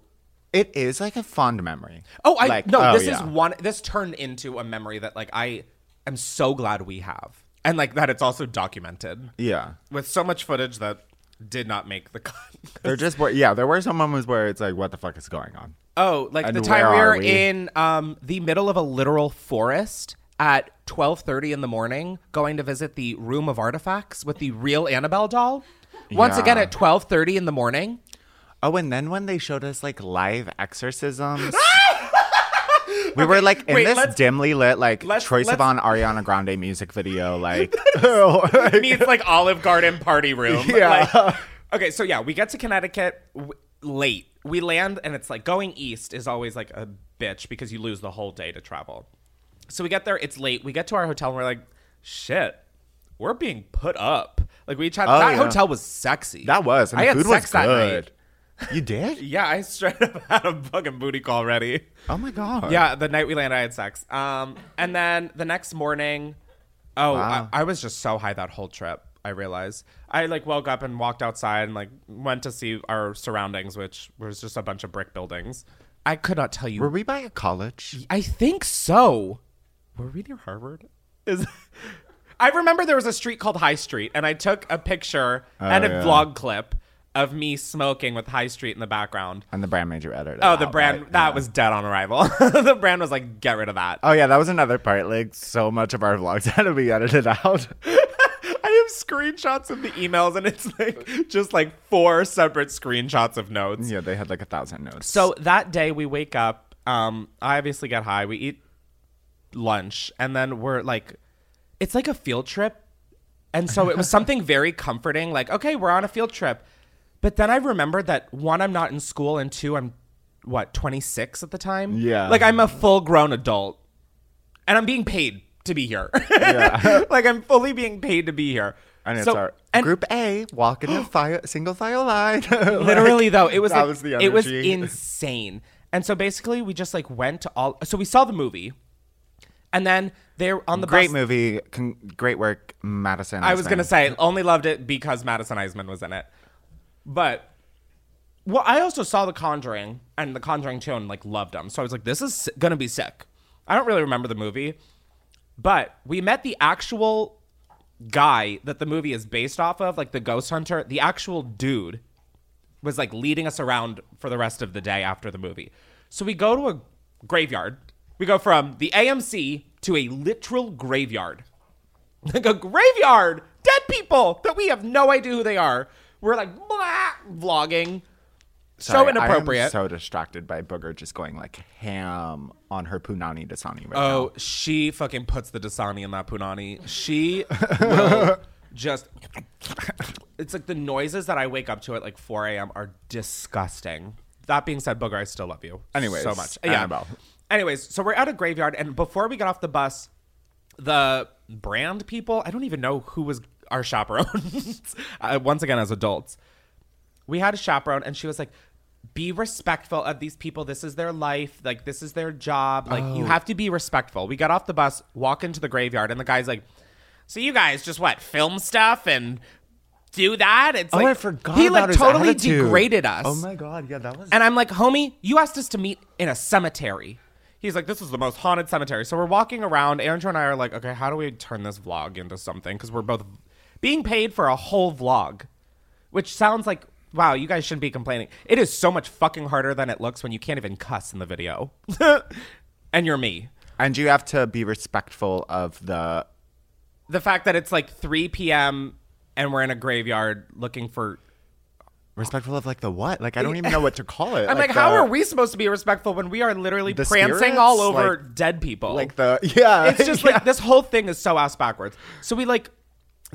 It is like a fond memory.
Oh, I
like,
no.
oh,
this is one. This turned into a memory that like I am so glad we have, and like that it's also documented.
Yeah.
with so much footage that did not make the cut.
There just were yeah. There were some moments where it's like, what the fuck is going on?
Oh, like
And
the time we were
we?
in um, the middle of a literal forest at 12:30 in the morning going to visit the room of artifacts with the real Annabelle doll. Once again
Yeah.
at 12:30 in the morning.
Oh, and then when they showed us like live exorcisms. We were like in
wait,
this dimly lit, like
let's- Troye
Sivan, Ariana Grande music video, like
meets like Olive Garden party room.
Yeah.
Like- okay, so yeah, we get to Connecticut w- late. We land and it's like going east is always like a bitch because you lose the whole day to travel. So we get there, it's late. We get to our hotel and we're like, shit, we're being put up. Like we tried.
Oh,
that
yeah.
hotel was sexy.
that was. And
I
the
had
food
sex
was
that night.
You did?
Yeah, I straight up had a fucking booty call ready.
Oh my god.
Yeah, the night we landed, I had sex. Um, and then the next morning, oh,
Wow.
I, I was just so high that whole trip. I realized I like woke up and walked outside and like went to see our surroundings, which was just a bunch of brick buildings. I could not tell you.
Were we by a college?
I think so. Were we near Harvard? Is I remember there was a street called High Street, and I took a picture
Oh,
and a
yeah.
vlog clip of me smoking with High Street in the background.
And the brand made you edit it.
Oh, the
out,
brand
right?
that
Yeah.
was dead on arrival. the brand was like, get rid of that.
Oh yeah, that was another part. Like so much of our vlogs had to be edited out.
I have screenshots of the emails, and it's like just like four separate screenshots of notes.
yeah, they had like a thousand notes.
So that day we wake up. Um, I obviously get high. We eat lunch, and then we're like, it's like a field trip. And so it was something very comforting. Like, okay, we're on a field trip. But then I remembered that one, I'm not in school, and two, I'm what 26 at the time.
Yeah.
like I'm a full grown adult, and I'm being paid to be here.
Yeah.
like I'm fully being paid to be here.
and it's
So-
our
and-
group A walk in a file, single file line.
literally though it was
that
like,
was the
it was insane and so basically we just like went to all so we saw the movie and then they're on the
great
bus
movie, con- great work, Madison.
i was gonna say only loved it because madison Iseman was in it but well i also saw the conjuring and the conjuring 2 and like loved them so i was like this is gonna be sick i don't really remember the movie but we met the actual guy that the movie is based off of like the ghost hunter the actual dude was like leading us around for the rest of the day after the movie. So we go to a graveyard. We go from the AMC to a literal graveyard. Like a graveyard, dead people that we have no idea who they are. We're like blah, vlogging. so
Sorry, I
inappropriate.
so distracted by Booger just going like ham on her punani dasani right
Oh, she fucking puts the Dasani in that punani. She will just. It's like the noises that I wake up to at like 4 a.m. are disgusting. That being said, Booger, I still love you.
Anyways,
so much.
Annabelle.
Anyways, so we're at a graveyard, and before we get off the bus, the brand people, I don't even know who was our chaperones. uh, once again, as adults, we had a chaperone, and she was like, be respectful of these people. This is their life. Like, this is their job. Like, you
Oh.
have to be respectful. We got off the bus, walk into the graveyard, and the guy's like, so you guys just what, film stuff and do that? It's
Oh,
like,
I forgot
He like totally
attitude.
degraded us.
Oh my god, yeah, that was.
And I'm like, homie, you asked us to meet in a cemetery. He's like, this is the most haunted cemetery. So we're walking around. Andrew and I are like, okay, how do we turn this vlog into something? Because we're both being paid for a whole vlog, which sounds like, wow, you guys shouldn't be complaining. It is so much fucking harder than it looks when you can't even cuss in the video. and you're me.
And you have to be respectful of the.
The fact that it's like 3 p.m. and we're in a graveyard looking for.
Respectful of like the what? Like I don't even know what to call it.
I'm like, how
the-
are we supposed to be respectful when we are literally prancing
spirits?
all over
Like-
dead people?
like the- yeah,
It's just like this whole thing is so ass backwards. So we like,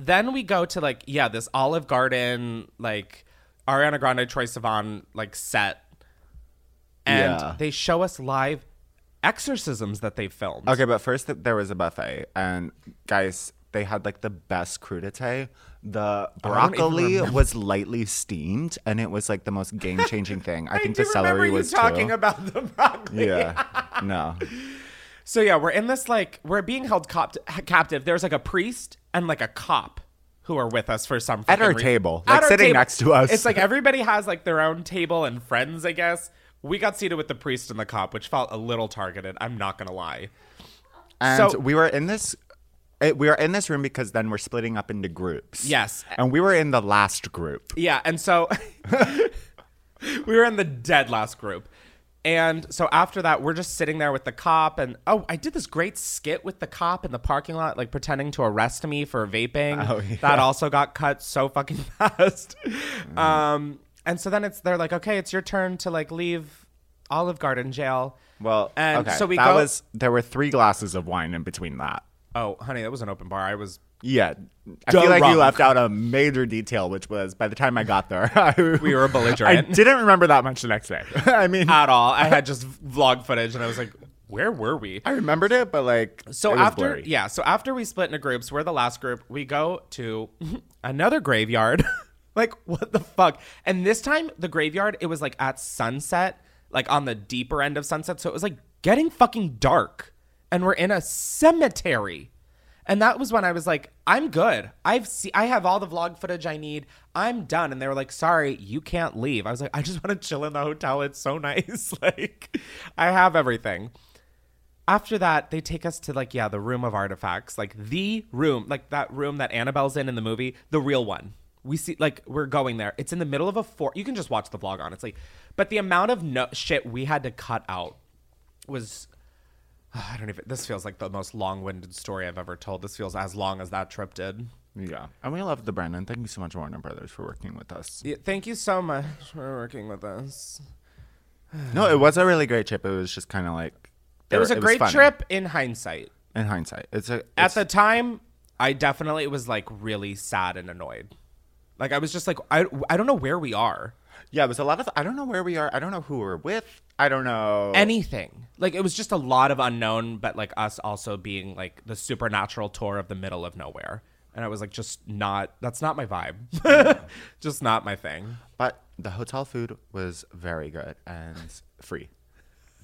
then we go to like yeah this Olive Garden like Ariana Grande Troye Sivan like set, and
Yeah.
they show us live exorcisms that they filmed.
Okay, but first th- there was a buffet, and guys, they had like the best crudité. The
I
broccoli was lightly steamed, and it was like the most game changing thing. I, think
do
the celery
you
was
talking
too.
about the broccoli.
Yeah, no.
So yeah, we're in this like we're being held cop- captive. There's like a priest and like a cop who are with us for some
At our
reason.
table, like
our
sitting
table.
next to us.
It's like everybody has like their own table and friends, I guess. We got seated with the priest and the cop, which felt a little targeted. I'm not gonna lie.
And
So-
we were in this. It, we were in this room because then we're splitting up into groups.
Yes.
and we were in the last group.
Yeah, and so we were in the dead last group. And so after that, we're just sitting there with the cop. And oh, I did this great skit with the cop in the parking lot, like pretending to arrest me for vaping.
Oh, yeah.
That also got cut so fucking fast. Um, and so then it's they're like, okay, it's your turn to like leave Olive Garden jail.
Well,
and
okay,
so we
that
go.
was there were three glasses of wine in between that.
oh, honey, that was an open bar. I was.
Yeah, I feel like
Drunk.
you left out a major detail, which was by the time I got there, I,
We were belligerent.
I didn't remember that much the next day. I mean,
at all. I had just vlog footage, and I was like, where were we?
I remembered it, but like,
So
it was
after
blurry.
yeah, so after we split into groups, we're the last group. We go to another graveyard. like what the fuck? And this time the graveyard, it was like at sunset, like on the deeper end of sunset. So it was like getting fucking dark. And we're in a cemetery. And that was when I was like, I'm good. I've see I have all the vlog footage I need. I'm done. And they were like, sorry, you can't leave. I was like, I just want to chill in the hotel. It's so nice. like I have everything after that they take us to like yeah the room of artifacts like the room like that room that annabelle's in in the movie the real one we see like we're going there it's in the middle of a fort you can just watch the vlog honestly but the amount of no- shit we had to cut out was i don't even this feels like the most long-winded story i've ever told this feels as long as that trip did
yeah, and we love the Brandon. Thank you so much, Warner Brothers, for working with us.
yeah, thank you so much for working with us
No, it was a really great trip. It was just kind of like
it was a great
funny.
trip in hindsight
In hindsight, it's a
at the time i definitely was like really sad and annoyed like i was just like i, I don't know where we are
yeah, it was a lot of. I don't know where we are. I don't know who we're with. I don't know
anything like it was just a lot of unknown but like us also being like the supernatural tour of the middle of nowhere and i was like just not that's not my vibe just not my thing
But the hotel food was very good and free.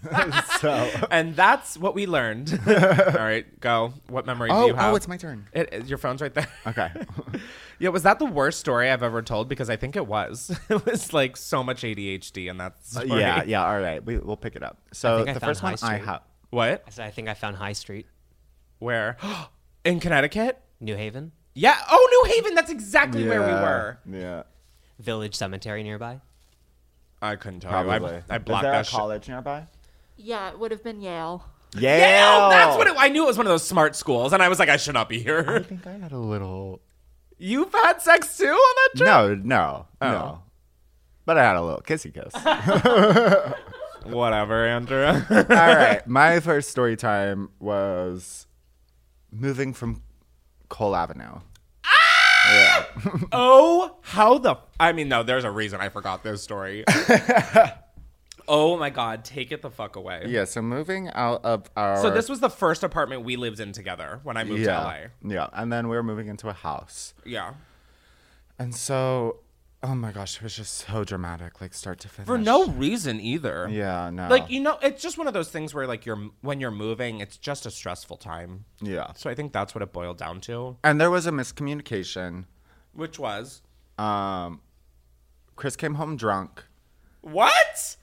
so
and that's what we learned all right go what memory
Oh,
do you have?
oh, it's my turn.
it, it- your phone's right there
Okay.
yeah was that the worst story i've ever told because i think it was it was like so much adhd in that
Uh,
story.
yeah, yeah. All right, we, we'll pick it up.
I
So
think I
the
found
first one
High
I
Street.
have.
what
I said I think I found High Street,
where in connecticut
New Haven,
yeah oh new haven that's exactly where we were
Yeah.
Village Cemetery nearby.
I couldn't tell you. I-
Probably.
I
Is
blocked
there
that
a
shit.
college nearby?
Yeah, it would have been Yale.
Yale.
Yale! That's what it, I knew. It was one of those smart schools, and I was like, I should not be here.
I think I had a little.
You've had sex too on that trip?
No, no,
Oh.
no. But I had a little kissy kiss.
Whatever, Andrew.
All right. My first story time was moving from Cole Avenue. Ah! Yeah.
oh, how the? I mean, no. There's a reason I forgot this story. Oh my god, take it the fuck away.
yeah. So moving out of our.
So this was the first apartment we lived in together when I moved
yeah,
to LA.
Yeah. And then we were moving into a house.
Yeah.
And so, oh my gosh, it was just so dramatic, like start to finish.
For no reason either.
Yeah, no.
Like you know, it's just one of those things where like you're when you're moving, it's just a stressful time.
Yeah.
So I think that's what it boiled down to.
And there was a miscommunication.
Which was
Um, Chris came home drunk.
what?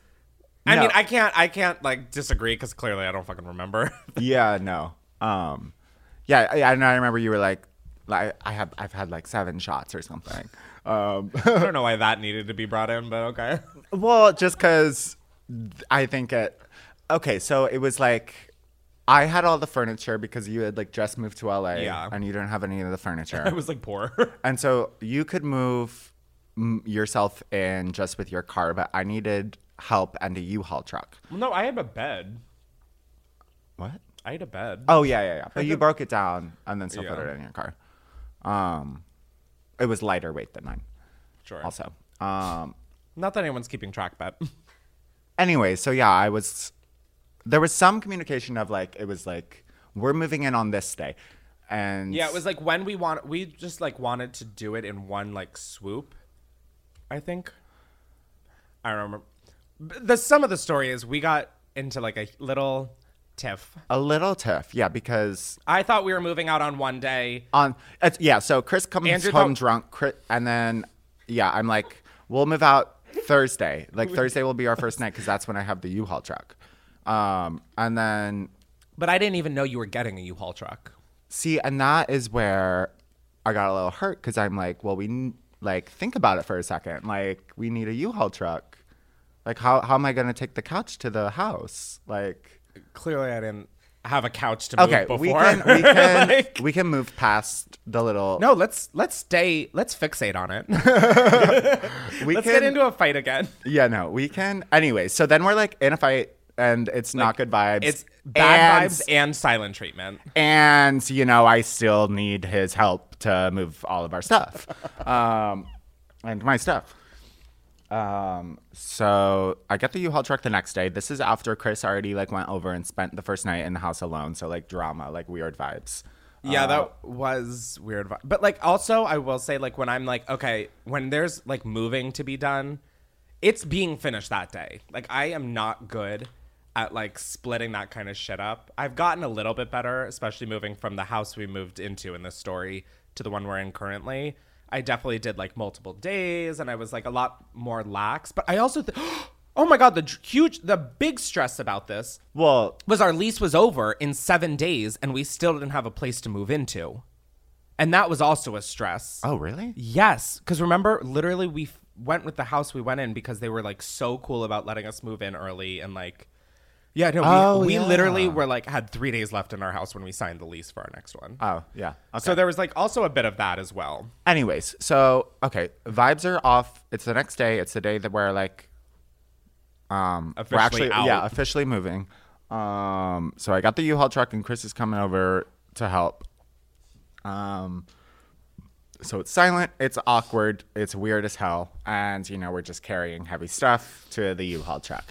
I
No.
mean, I can't, I can't like disagree because clearly I don't fucking remember.
yeah, no. Um, yeah, I, I remember you were like, like I have, I've had like seven shots or something. Um,
I don't know why that needed to be brought in, but okay.
well, just because I think it. Okay, so it was like I had all the furniture because you had like just moved to LA,
Yeah.
and you didn't have any of the furniture.
I was like poor.
and so you could move mm, yourself in just with your car, but I needed help and a U-Haul truck.
Well, no, I had a bed.
What?
I had a bed.
Oh yeah, yeah, yeah. But you broke it down and then still put
Yeah.
it in your car. Um, it was lighter weight than mine.
Sure.
Also, um,
Not that anyone's keeping track, but
anyway, so yeah, I was. There was some communication of like it was like we're moving in on this day, and
yeah, it was like when we want, we just like wanted to do it in one like swoop. I think. I remember. The sum of the story is we got into like a little tiff.
a little tiff. Yeah, because
I thought we were moving out on one day.
on it's, yeah, so Chris comes
Andrew
home
thought-
drunk, Chris, and then yeah, I'm like, we'll move out Thursday. Like Thursday will be our first night because that's when I have the U-Haul truck. Um, and then
But I didn't even know you were getting a U-Haul truck.
See, and that is where I got a little hurt because I'm like, well, we n- like think about it for a second. Like, we need a U-Haul truck. Like, how how am I gonna take the couch to the house? Like,
Clearly, I didn't have a couch to move
okay,
before.
we can we can
Like-
we can move past the little.
No, let's let's stay. Let's fixate on it.
we
let's
can,
get into a fight again.
Yeah, no, we can. Anyway, so then we're like in a fight, and it's not good vibes.
It's bad
And-
vibes and silent treatment.
and you know i still need his help to move all of our stuff um, and my stuff um, so i get the u-haul truck the next day this is after chris already like went over and spent the first night in the house alone so like drama like weird vibes
Yeah,
Uh,
that was weird. vi- But like, also, I will say, like, when I'm like, okay, when there's like moving to be done, it's being finished that day. Like, I am not good at like splitting that kind of shit up. I've gotten a little bit better, especially moving from the house we moved into in this story to the one we're in currently. I definitely did like multiple days, and I was like a lot more lax. But I also, th- oh my god, the huge, the big stress about this
well
was our lease was over in seven days, and we still didn't have a place to move into, and that was also a stress.
oh really
Yes, because remember, literally, we f- went with the house we went in because they were like so cool about letting us move in early and like, yeah, no, we,
Oh,
we
yeah.
literally were like had three days left in our house when we signed the lease for our next one.
oh yeah okay.
So there was like also a bit of that as well.
anyways so okay vibes are off it's the next day it's the day that we're like um we're
Officially
actually
out.
yeah officially moving um so i got the u-haul truck and chris is coming over to help um so it's silent it's awkward it's weird as hell and you know we're just carrying heavy stuff to the u-haul truck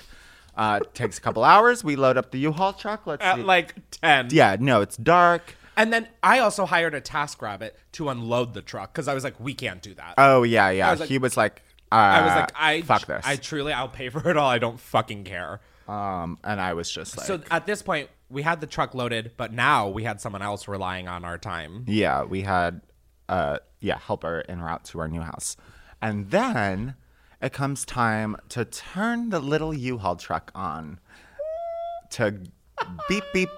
uh takes a couple hours we load up the u-haul truck let's
At
see.
like ten.
yeah no it's dark
And then I also hired a task rabbit to unload the truck because I was like, we can't do that.
oh yeah yeah
was like-
he was like uh,
I was like, I
fuck this
I truly, I'll pay for it all. I don't fucking care.
Um, and I was just like,
so at this point, we had the truck loaded, but now we had someone else relying on our time.
yeah, we had, uh, yeah, helper en route to our new house, and then it comes time to turn the little U-Haul truck on to beep beep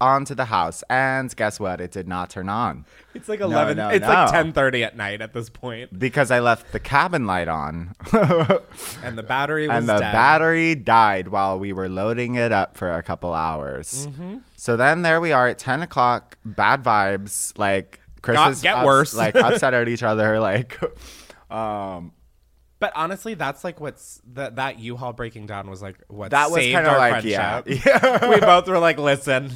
onto the house, and guess what? It did not turn on.
It's like 11.
no,
it's
no.
like 10:30 at night at this point.
because I left the cabin light on.
And the battery was
and the
dead.
battery died while we were loading it up for a couple hours.
Mhm.
So then there we are at 10 o'clock, bad vibes. Like, Chris
Got-
is
get
ups-
worse.
like upset at each other. Like, um,
But honestly, that's like what's that that U-Haul breaking down was like what
That was kinda
our
like,
friendship.
yeah.
we both were like, listen,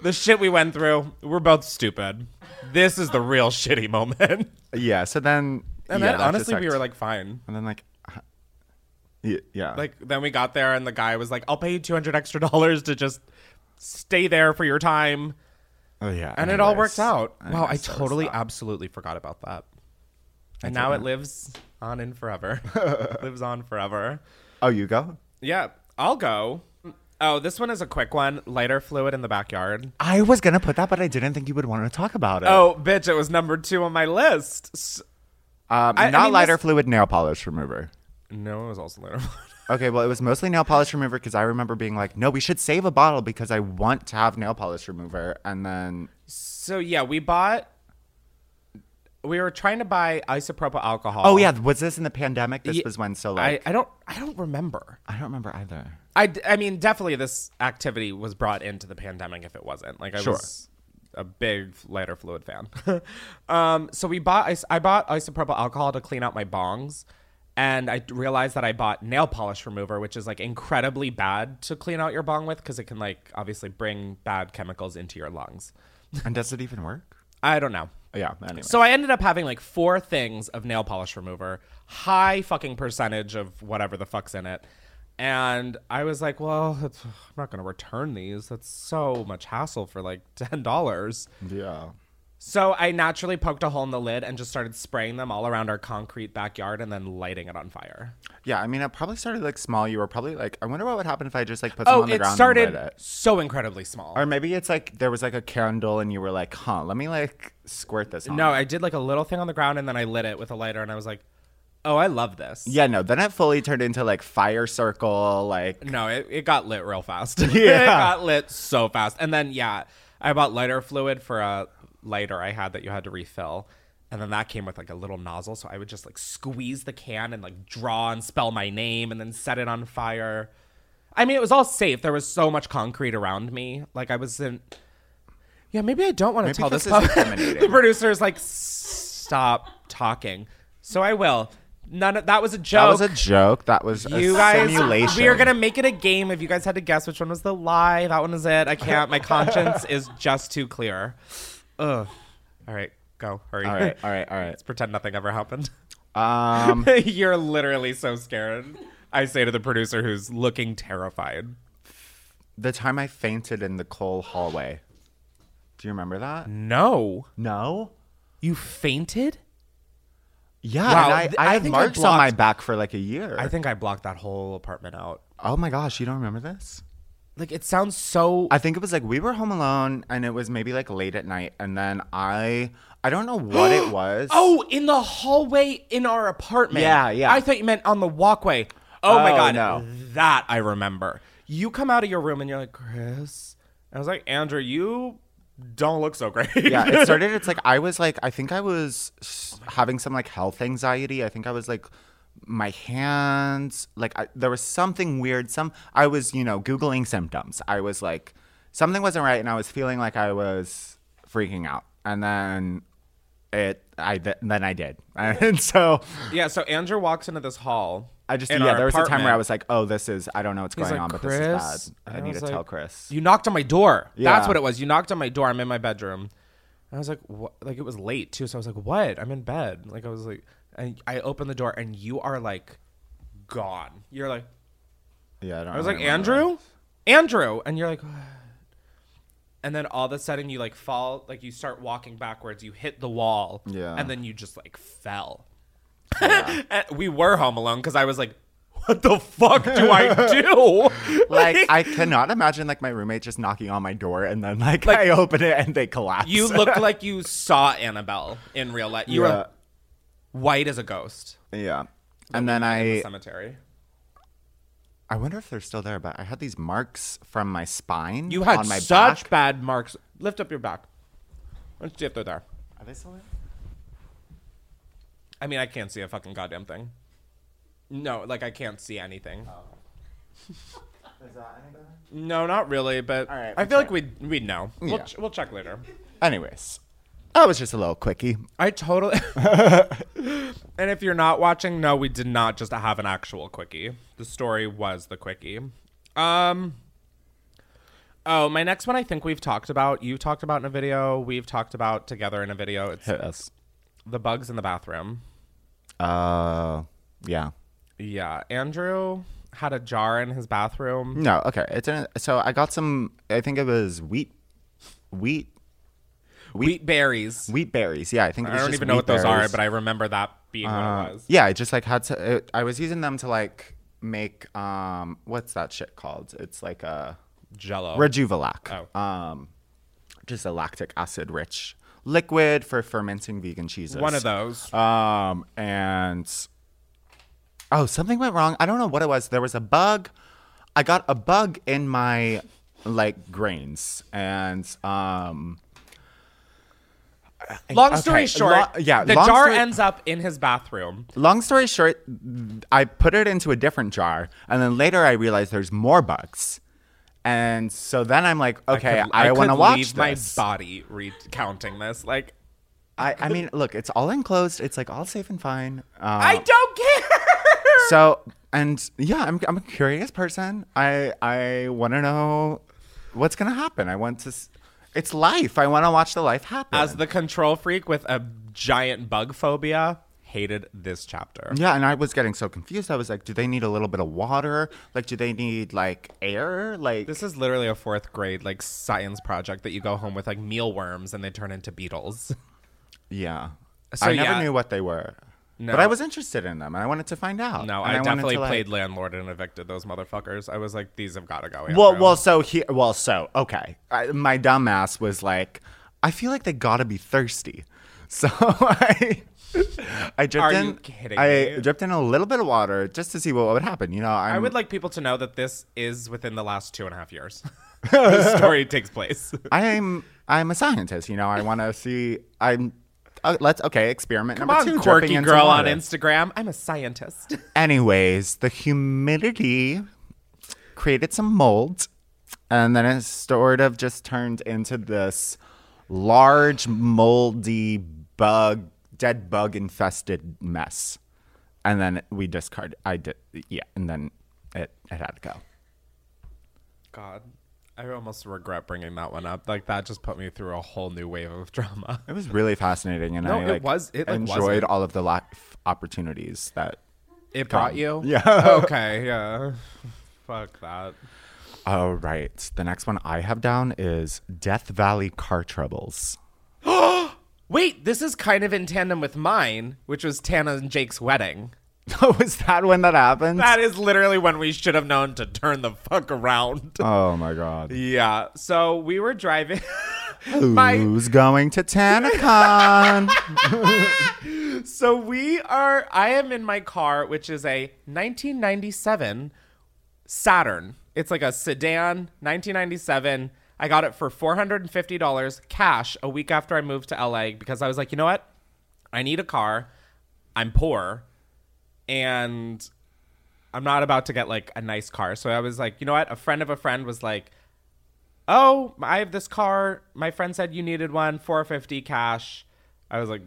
the shit we went through, we're both stupid. This is the real shitty moment.
yeah. So then,
And
yeah,
then honestly, we were like, fine.
and then like, yeah, yeah.
Like then we got there and the guy was like, I'll pay you two hundred extra dollars to just stay there for your time.
oh yeah.
And it all
anyways.
worked out. Wow, I
Anyways,
totally, absolutely forgot about that. And now it lives on in forever. lives on forever.
Oh, you go.
Yeah, I'll go. Oh, this one is a quick one. Lighter fluid in the backyard.
I was gonna put that, but I didn't think you would want to talk about it.
Oh, bitch, it was number two on my list. S-
um,
I- I
not
mean,
lighter
this-
fluid nail polish remover.
No, it was also lighter fluid.
Okay, well, it was mostly nail polish remover because I remember being like, no, we should save a bottle because I want to have nail polish remover. And then,
So yeah, we bought. We were trying to buy isopropyl alcohol.
oh, yeah, was this in the pandemic? This
Ye-
was when, so
I,
like,
I don't I don't remember.
I, don't remember either.
I, d- I mean definitely this activity was brought into the pandemic if it wasn't like I
Sure.
was a big lighter fluid fan. um, so we bought is- I bought isopropyl alcohol to clean out my bongs, and I realized that I bought nail polish remover, which is like incredibly bad to clean out your bong with because it can like obviously bring bad chemicals into your lungs.
And does it even work?
I don't know.
Yeah, anyway.
So I ended up having like four things of nail polish remover, high fucking percentage of whatever the fuck's in it. And I was like, well, it's, I'm not going to return these. That's so much hassle for like $10.
yeah.
So I naturally poked a hole in the lid and just started spraying them all around our concrete backyard and then lighting it on fire.
Yeah, I mean, it probably started like small. You were probably like, I wonder what would happen if I just like put oh, some
Oh,
on the
it
ground
started
and lit it.
so incredibly small.
Or maybe it's like there was like a candle and you were like, huh, let me like squirt this on.
No, I did like a little thing on the ground and then I lit it with a lighter and I was like, oh, I love this.
Yeah, no, then it fully turned into like fire circle, like
No, it, it got lit real fast.
Yeah.
it got lit so fast. And then, yeah, I bought lighter fluid for a lighter I had that you had to refill. And then that came with like a little nozzle. So I would just like squeeze the can and like draw and spell my name and then set it on fire. I mean, it was all safe. There was so much concrete around me. Like I was in. Yeah, maybe I don't want to tell this.
this is
the producer's like, stop talking. So I will. None of that was a joke.
that was a joke. That was
You guys,
simulation.
we are gonna make it a game. If you guys had to guess which one was the lie, that one is it. I can't. My conscience is just too clear. Ugh. All right, go. Hurry.
All right, all right, all right.
Let's pretend nothing ever happened.
Um,
You're literally so scared. I say to the producer, who's looking terrified.
the time I fainted in the coal hallway. Do you remember that?
No.
No.
You fainted?
Yeah,
Wow,
and I,
th-
I,
I
had
think I
marks on my
blocked-
back for like a year.
I think I blocked that whole apartment out.
Oh my gosh, you don't remember this?
Like it sounds so.
I think it was like we were home alone, and it was maybe like late at night, and then I I don't know what it was.
Oh, in the hallway in our apartment.
Yeah, yeah.
I thought you meant on the walkway. Oh, my
Oh,
god,
no.
that I remember. You come out of your room and you're like, Chris. I was like, Andrew, you don't look so great.
yeah, it started. It's like I was like I think I was s- having some like health anxiety. I think I was like my hands like I, there was something weird. Some I was you know googling symptoms. I was like something wasn't right, and I was feeling like I was freaking out. And then it I th- then I did, and so
yeah. So Andrew walks into this hall.
I just yeah. There was a time where I was like, oh, this is I don't know what's
He's
going
like,
on, but this is bad. I,
And
need to
like,
tell Chris.
You knocked on my door.
Yeah.
That's what it was. You knocked on my door. I'm in my bedroom. And I was like, what? Like it was late too. So I was like, what? I'm in bed. Like I was like, and I open the door and you are like gone. You're like,
Yeah, I don't.
I was like. Andrew, Andrew, and you're like, what? and then all of a sudden you like fall, like you start walking backwards. You hit the wall,
Yeah.
and then you just like fell. And we were home alone because I was like, what the fuck do I do?
like I cannot imagine like my roommate just knocking on my door and then like,
Like,
I open it and they collapse.
You looked like you saw Annabelle in real life. You
Yeah.
were white as a ghost.
yeah.
But
And then
in the
I
cemetery.
I wonder if they're still there, but I had these marks from my spine.
You had
on my
such
back.
bad marks. Lift up your back. Let's see if they're there.
Are they still there?
I mean, I can't see a fucking goddamn thing. No, like I can't see anything. Oh.
Is that any better?
No, not really. But
right,
I
we'll
feel like we'd we'd know. We'll,
Yeah.
ch- we'll check later.
Anyways, that was just a little quickie.
I totally. and if you're not watching, no, we did not just have an actual quickie. The story was the quickie. Um. Oh, my next one I think we've talked about. You talked about in a video. We've talked about together in a video. It's the bugs in the bathroom.
Uh, yeah.
Yeah, Andrew had a jar in his bathroom.
No, okay. It's in, so I got some. I think it was wheat, wheat,
Wheat berries.
wheat berries. Yeah, I think it
I don't even know what
wheat
those are, but I remember that being what
Uh,
it was.
Yeah, I just like had to. It, I was using them to like make um, what's that shit called? It's like a
Jello.
Rejuvelac.
Oh.
Um, just a lactic acid rich liquid for fermenting vegan cheeses.
One of those.
Um, and oh, something went wrong. I don't know what it was. There was a bug. I got a bug in my like grains, and um.
Long story
okay,
short,
lo- yeah,
the jar
story-
ends up in his bathroom.
Long story short, I put it into a different jar, and then later I realized there's more bugs, and so then I'm like, okay,
could-
I, want to watch
leave
this.
my body recounting this. Like,
I, I mean, look, it's all enclosed. It's like all safe and fine. Uh,
I don't care.
so and yeah, I'm I'm a curious person. I I want to know what's gonna happen. I want to. It's life. I want to watch the life happen.
As the control freak with a giant bug phobia, hated this chapter.
Yeah, and I was getting so confused. I was like, do they need a little bit of water? Like, do they need like air? Like,
This is literally a fourth grade like science project that you go home with like mealworms and they turn into beetles.
yeah.
So,
I never
yeah.
knew what they were,
No.
but I was interested in them, and I wanted to find out.
No,
And
I, definitely
to, like-
played landlord and evicted those motherfuckers. I was like, these have got to go.
Well,
Andrew.
well, so here, well, so okay. I, my dumb ass was like, I feel like they gotta be thirsty, so I, I dripped
Are
in.
you kidding
I
me?
dripped in a little bit of water just to see what would happen. You know, I'm,
I would like people to know that this is within the last two and a half years. the story takes place.
I'm I'm a scientist. You know, I want to see. I'm. Uh, let's okay. Experiment
Come
number
on,
two.
quirky girl on. Instagram. I'm a scientist.
Anyways, the humidity created some mold, and then it sort of just turned into this large, moldy bug, dead bug infested mess. And then we discarded. I did, yeah, and then it it had to go.
God, I almost regret bringing that one up. Like that just put me through a whole new wave of drama.
It was really fascinating, and
No,
I
it
like,
was- it, like,
enjoyed
wasn't.
all of the life opportunities that
It brought you.
Yeah.
okay. Yeah. Fuck that.
All right. The next one I have down is Death Valley car troubles.
Wait, this is kind of in tandem with mine, which was Tana and Jake's wedding.
Oh, is that when that happened?
That is literally when we should have known to turn the fuck around.
oh my god.
Yeah. So we were driving.
Who's going to TanaCon?
so we are. I am in my car, which is a 1997 Saturn. It's like a sedan, 1997. I got it for $450 cash a week after I moved to LA because I was like, you know what? I need a car. I'm poor. And I'm not about to get like a nice car. So I was like, you know what? A friend of a friend was like, oh, I have this car. My friend said you needed one, 450 cash. I was like,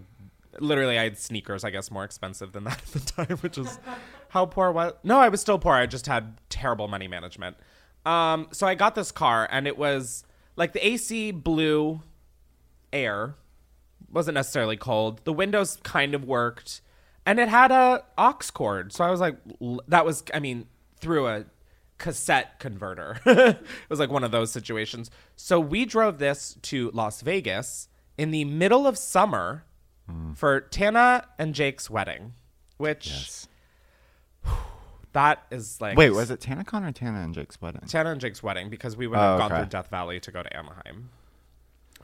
literally, I had sneakers, I guess, more expensive than that at the time, which is how poor was. No, I was still poor. I just had terrible money management. Um, so I got this car, and it was like the AC blew air, wasn't necessarily cold. The windows kind of worked, and it had a aux cord. So I was like, that was, I mean, through a cassette converter. it was like one of those situations. So we drove this to Las Vegas in the middle of summer hmm. for Tana and Jake's wedding, which that is like
Wait, was it TanaCon or Tana and Jake's wedding?
Tana and Jake's wedding because we would have
Oh,
gone
okay.
through Death Valley to go to Anaheim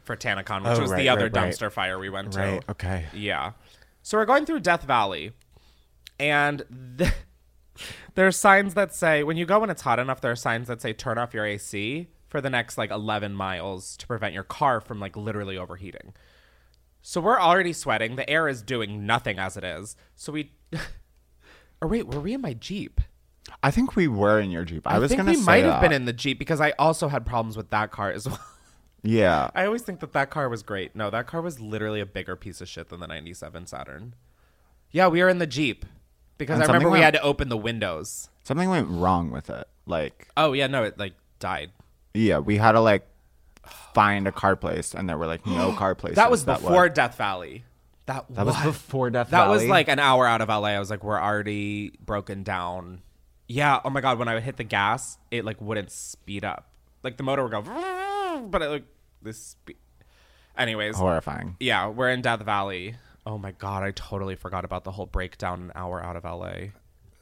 for TanaCon, which
Oh,
was
right,
the other
right, right.
dumpster fire we went to.
Okay.
Yeah. So we're going through Death Valley, and the, there are signs that say when you go when it's hot enough, there are signs that say turn off your AC for the next like 11 miles to prevent your car from like literally overheating. So we're already sweating. The air is doing nothing as it is. So we. or wait, were we in my Jeep?
I think we were in your Jeep. I, was gonna say.
we might have been in the Jeep because I also had problems with that car as well.
Yeah.
I always think that that car was great. No, that car was literally a bigger piece of shit than the 97 Saturn. Yeah, we were in the Jeep because
And
I remember
something
we
went-
had to open the windows.
Something went wrong with it. Like,
Oh, yeah, no, it like died.
yeah, we had to like find a car place, and there were like no car places.
That was
were-
before Death Valley. That,
That was before Death Valley.
That was
Valley?
like an hour out of LA. I was like, we're already broken down. Yeah. Oh my god, when I would hit the gas, it like wouldn't speed up. Like the motor would go, but it like this. Spe- Anyways,
Horrifying.
Yeah, we're in Death Valley. Oh my god, I totally forgot about the whole breakdown an hour out of LA.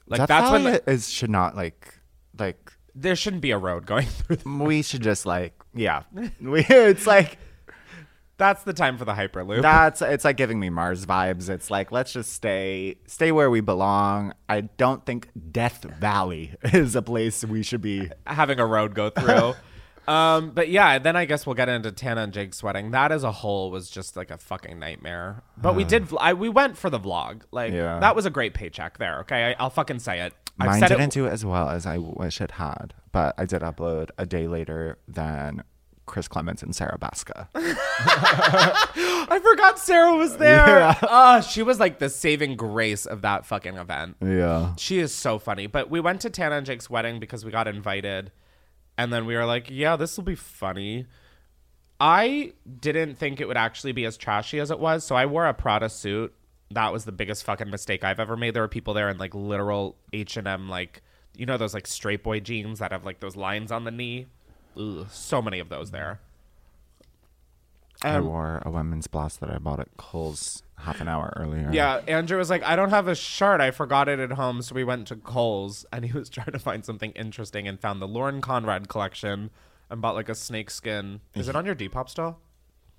Like
Death
that's when
Valley
the,
is should not like like
there shouldn't be a road going through.
we should just like yeah, we it's like
That's the time for the hyperloop.
That's it's like giving me Mars vibes. It's like let's just stay stay where we belong. I don't think Death Valley is a place we should be
having a road go through. um, but yeah, then I guess we'll get into Tana and Jake sweating. That as a whole was just like a fucking nightmare. But we did. I, we went for the vlog. Like
Yeah.
that was a great paycheck there. Okay, I, I'll fucking say it. I've
Mine
said
didn't
it.
do as well as I wish it had, but I did upload a day later than Chris Klemens and Sarah Baska.
I forgot Sarah was there.
Yeah.
Ah, she was like the saving grace of that fucking event.
Yeah.
She is so funny. But we went to Tana and Jake's wedding because we got invited. And then we were like, yeah, this will be funny. I didn't think it would actually be as trashy as it was. So I wore a Prada suit. That was the biggest fucking mistake I've ever made. There were people there in like literal H&M, like, you know, those like straight boy jeans that have like those lines on the knee. Ugh, so many of those there.
I
Um,
wore a women's blouse that I bought at Kohl's half an hour earlier.
Yeah, Andrew was like, I don't have a shirt. I forgot it at home. So we went to Kohl's and he was trying to find something interesting and found the Lauren Conrad collection and bought like a snake skin. Is it on your Depop still?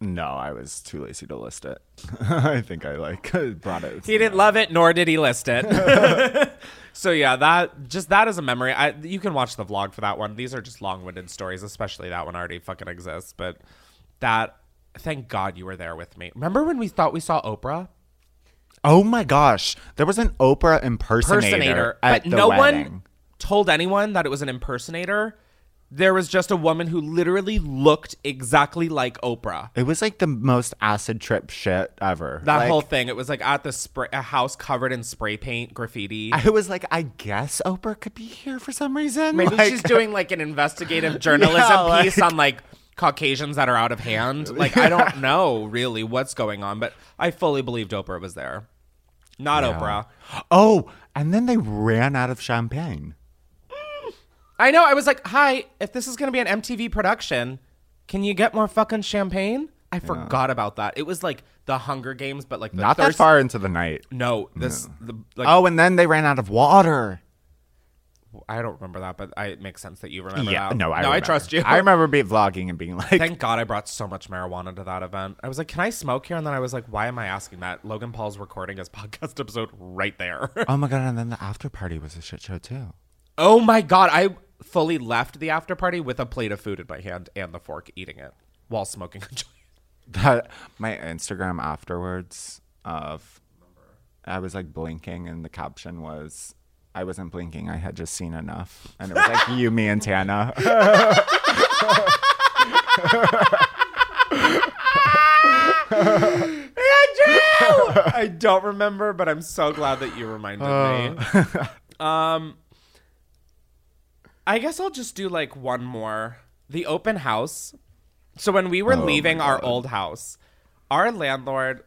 No, I was too lazy to list it. I think I like brought it.
He didn't love it, nor did he list it. so yeah, that just that is a memory. I you can watch the vlog for that one. These are just long-winded stories, especially that one already fucking exists. But that, thank God you were there with me. Remember when we thought we saw Oprah?
Oh my gosh, there was an Oprah impersonator,
impersonator,
at
but
the
no
wedding.
one told anyone that it was an impersonator. There was just a woman who literally looked exactly like Oprah.
It was like the most acid trip shit ever.
That
Like,
whole thing, it was like at the spray, a house covered in spray paint, graffiti.
I was like, I guess Oprah could be here for some reason.
Maybe
Like-
she's doing like an investigative journalism
Yeah, like-
piece on like Caucasians that are out of hand. Like I don't know really what's going on, but I fully believed Oprah was there. Not
Yeah.
Oprah.
Oh, and then they ran out of champagne.
I know. I was like, "Hi, if this is going to be an MTV production, can you get more fucking champagne?" I forgot about that. It was like the Hunger Games, but like the
Not that far into the night.
No, this the like.
oh, and then they ran out of water.
I don't remember that, but I, it makes sense that you remember
yeah,
that.
no, I
no, I trust you.
I remember being vlogging and being like,
Thank God I brought so much marijuana to that event. I was like, "Can I smoke here?" And then I was like, "Why am I asking that?" Logan Paul's recording his podcast episode right there.
oh my god! And then the after party was a shit show too.
oh my God! I fully left the after party with a plate of food in my hand and the fork, eating it while smoking a joint.
That my Instagram afterwards of, I was like blinking, and the caption was, "I wasn't blinking. I had just seen enough," and it was like you, me, and Tana.
Andrew! I don't remember, but I'm so glad that you reminded me. Um, I guess I'll just do like one more. The open house. So when we were
Oh
leaving our old house, our landlord.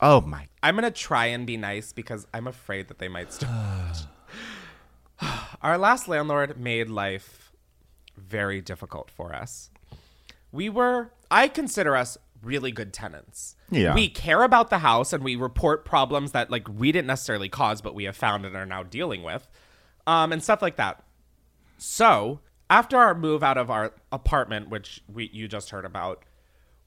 Oh my!
I'm gonna try and be nice because I'm afraid that they might start. our last landlord made life very difficult for us. We were, I consider us really good tenants.
Yeah.
We care about the house and we report problems that like we didn't necessarily cause, but we have found and are now dealing with, um, and stuff like that. So after our move out of our apartment, which we you just heard about,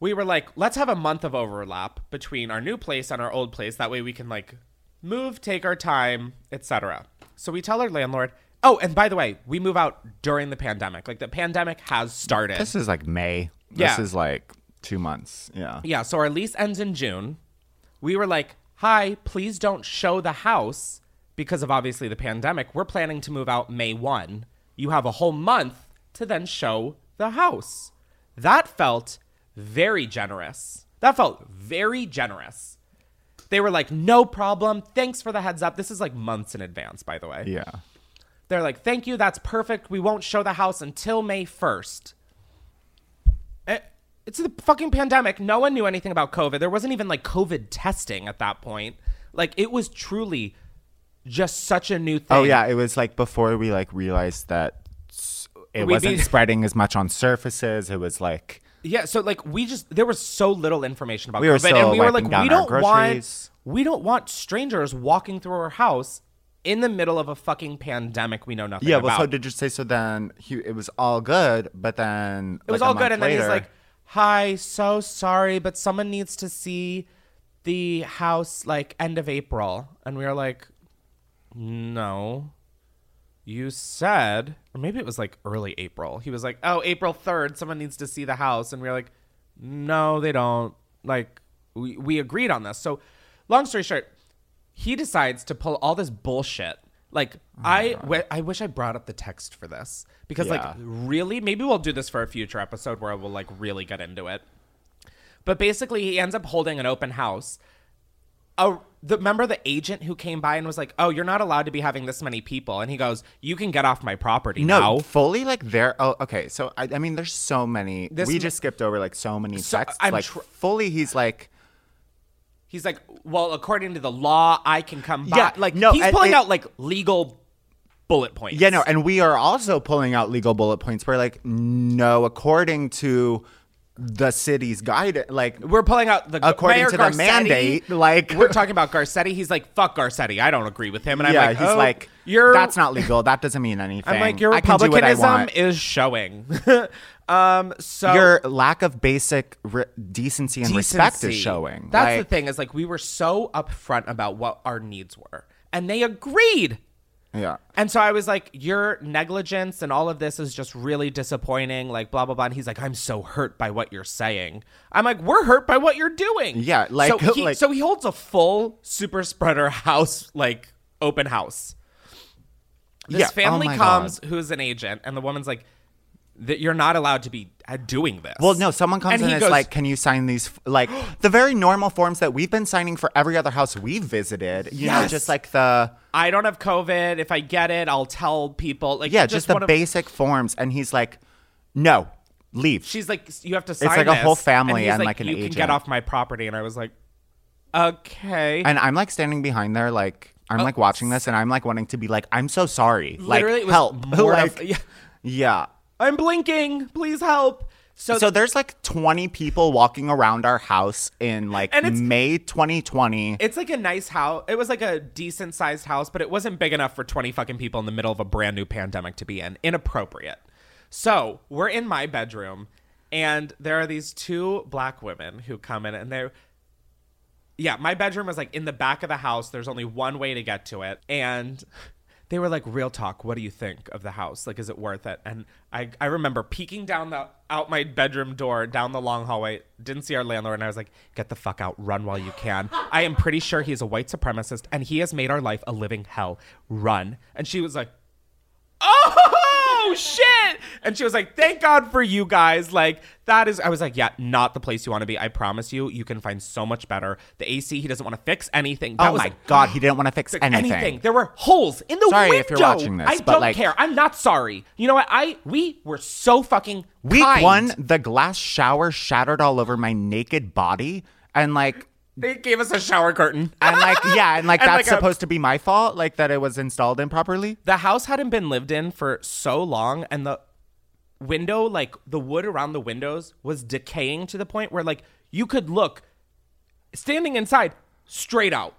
we were like, let's have a month of overlap between our new place and our old place. That way we can like move, take our time, etc. So we tell our landlord, oh, and by the way, we move out during the pandemic. Like the pandemic has started.
This is like May.
Yeah.
This is like two months. Yeah.
Yeah, so our lease ends in June. We were like, hi, please don't show the house because of obviously the pandemic. We're planning to move out May 1. You have a whole month to then show the house. That felt very generous. That felt very generous. They were like, no problem. Thanks for the heads up. This is like months in advance, by the way.
Yeah.
They're like, thank you. That's perfect. We won't show the house until May 1st. Eh, It's the fucking pandemic. No one knew anything about COVID. There wasn't even like COVID testing at that point. Like, it was truly just such a new thing.
Oh yeah, it was like before we like realized that it
We'd
wasn't
be-
spreading as much on surfaces. It was like
Yeah, so like we just there was so little information about
We were
COVID,
still
and we were like, we don't want we don't want strangers walking through our house in the middle of a fucking pandemic we know nothing
yeah.
about.
Well, so did you say so? Then he, it was all good, but then
it was
like,
all good, and then he's like, "Hi, so sorry, but someone needs to see the house like end of April," and we were like, "No." You said, or maybe it was like early April. He was like, "Oh, April third, someone needs to see the house," and we were like, "No, they don't." Like, we we agreed on this. So, long story short, he decides to pull all this bullshit. Like, I oh wi- I wish I brought up the text for this because, like, really, maybe we'll do this for a future episode where we'll like really get into it. But basically, he ends up holding an open house. A, the remember the agent who came by and was like, "Oh, you're not allowed to be having this many people," and he goes, "You can get off my property
no,
now."
fully like there. Oh, okay. So I, I mean, there's so many.
This
we
m-
just skipped over like so many
So,
texts.
I'm
like
tr-
fully, he's like,
He's like, "Well, according to the law, I can come back."
Yeah,
like
no,
he's
and
pulling out like legal bullet points.
yeah, no, and we are also pulling out legal bullet points. We're like, no, according to the city's guide, like
We're pulling out the
according
Mayor
to the mandate, like
we're talking about Garcetti. He's like, "Fuck Garcetti, I don't agree with him," and I'm
yeah,
like,
he's
"Oh,
like,
you're
that's not legal. That doesn't mean anything.
I'm like, your
I can do what I
republicanism is showing. um, so
Your lack of basic re- decency and respect is showing.
That's
Like,
the thing is like we were so upfront about what our needs were, and they agreed.
Yeah.
And so I was like, your negligence and all of this is just really disappointing, like blah blah blah. And he's like, I'm so hurt by what you're saying. I'm like, we're hurt by what you're doing.
Yeah, like-
so he,
like-
so he holds a full super spreader house, like open house. This
Yeah, oh
family
my
comes, who's an agent, and the woman's like, that you're not allowed to be uh, doing this.
Well, no, someone comes
And
in and is
goes-
like, can you sign these? f- Like the very normal forms that we've been signing for every other house we've visited. You know, just like the.
I don't have COVID. If I get it, I'll tell people. Like,
yeah, just, the
one of-
basic forms. And he's like, no, leave.
She's like, you have to sign.
It's like a whole family
he's
and, like, an
you can
agent.
get off my property, and I was like, okay.
and I'm like standing behind there, like, I'm like watching this and I'm like wanting to be like, I'm so sorry.
Literally,
like, help. like,
yeah.
yeah.
I'm blinking. Please help. So,
So, there's like 20 people walking around our house in like
And it's-
May 2020.
it's like a nice house. It was like a decent sized house, but it wasn't big enough for 20 fucking people in the middle of a brand new pandemic to be in. Inappropriate. So we're in my bedroom, and there are these two black women who come in, and they're. Yeah, my bedroom was like in the back of the house. There's only one way to get to it. And they were like, real talk, what do you think of the house? Like, is it worth it? And I, I remember peeking down the out my bedroom door, down the long hallway, didn't see our landlord, and I was like, get the fuck out, run while you can. I am pretty sure he's a white supremacist and he has made our life a living hell. Run. And she was like, oh Oh, shit and she was like thank god for you guys like that is i was like yeah not the place you want to be i promise you you can find so much better the ac he doesn't want to fix anything That
oh
was
my God, he didn't want to fix
fix
anything.
there were holes in the window.
Sorry
window
if you're watching this,
i
but,
don't
like-
care i'm not sorry you know what i we were so fucking
Week
kind.
one, the glass shower shattered all over my naked body. And like,
they gave us a shower curtain.
And like, yeah, and like
And,
that's
like, a-
supposed to be my fault, like that it was installed improperly.
the house hadn't been lived in for so long and the window like the wood around the windows was decaying to the point where like you could look standing inside straight out.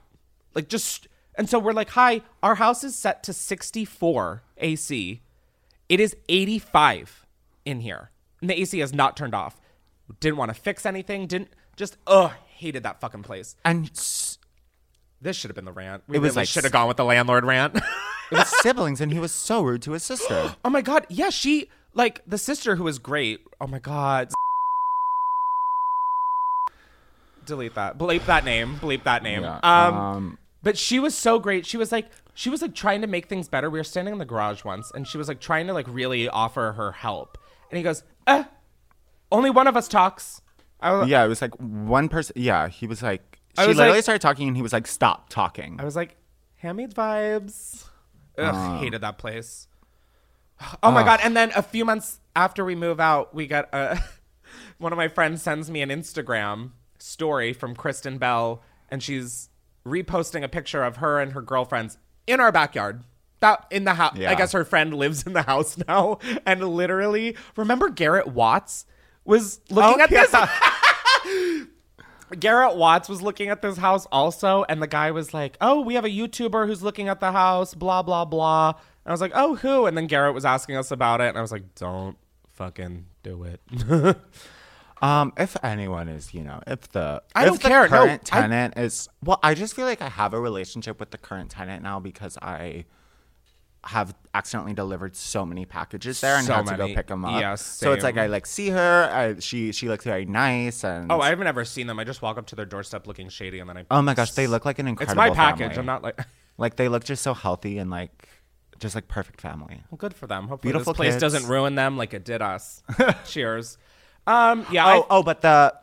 Like just and so we're like hi our house is set to 64 ac it is 85 in here. And the ac has not turned off. Didn't want to fix anything didn't just ugh hated that fucking place
And s-
This should have been the rant. We
It was
really
like
should have gone with the landlord rant.
It was siblings, and he was so rude to his sister.
oh my god, yeah, she like the sister who was great. Oh my god. Delete that. Bleep that name. Bleep that name.
Yeah,
Um,
um,
but she was so great. She was like she was like trying to make things better. We were standing in the garage once and she was like trying to like really offer her help. And he goes, "Eh, only one of us talks." I
yeah, it was like one person. Yeah, he was like,
I
she
was
literally
like-
started talking, and he was like, "Stop talking."
I was like, handmaid vibes. Ugh,
Uh.
hated that place. Oh my god! And then a few months after we move out, we got a one of my friends sends me an Instagram story from Kristen Bell, and she's reposting a picture of her and her girlfriends in our backyard. That in the house.
Yeah.
I guess her friend lives in the house now, and literally, remember Garrett Watts was looking
Oh,
at this. Garrett Watts was looking at this house also, and the guy was like, "Oh, we have a YouTuber who's looking at the house." Blah blah blah. And I was like, "Oh, who?" And then Garrett was asking us about it, and I was like, "Don't fucking do it."
Um, if anyone is, you know, if the
I
if
don't
the
care, no,
current
I-
tenant is well, I just feel like I have a relationship with the current tenant now because I have accidentally delivered so many packages there and
So
had to
many.
go pick them up.
Yeah,
so it's like. I like see her. I, she she looks very nice and
oh, I've never seen them. I just walk up to their doorstep looking shady, and then I.
oh my gosh, they look like an incredible.
It's my package.
family.
I'm not like.
like they look just so healthy and like just like perfect family.
Well, good for them. Hopefully,
Beautiful
this place
kids.
doesn't ruin them like it did us. Cheers. Um. Yeah.
oh,
I-
oh, but the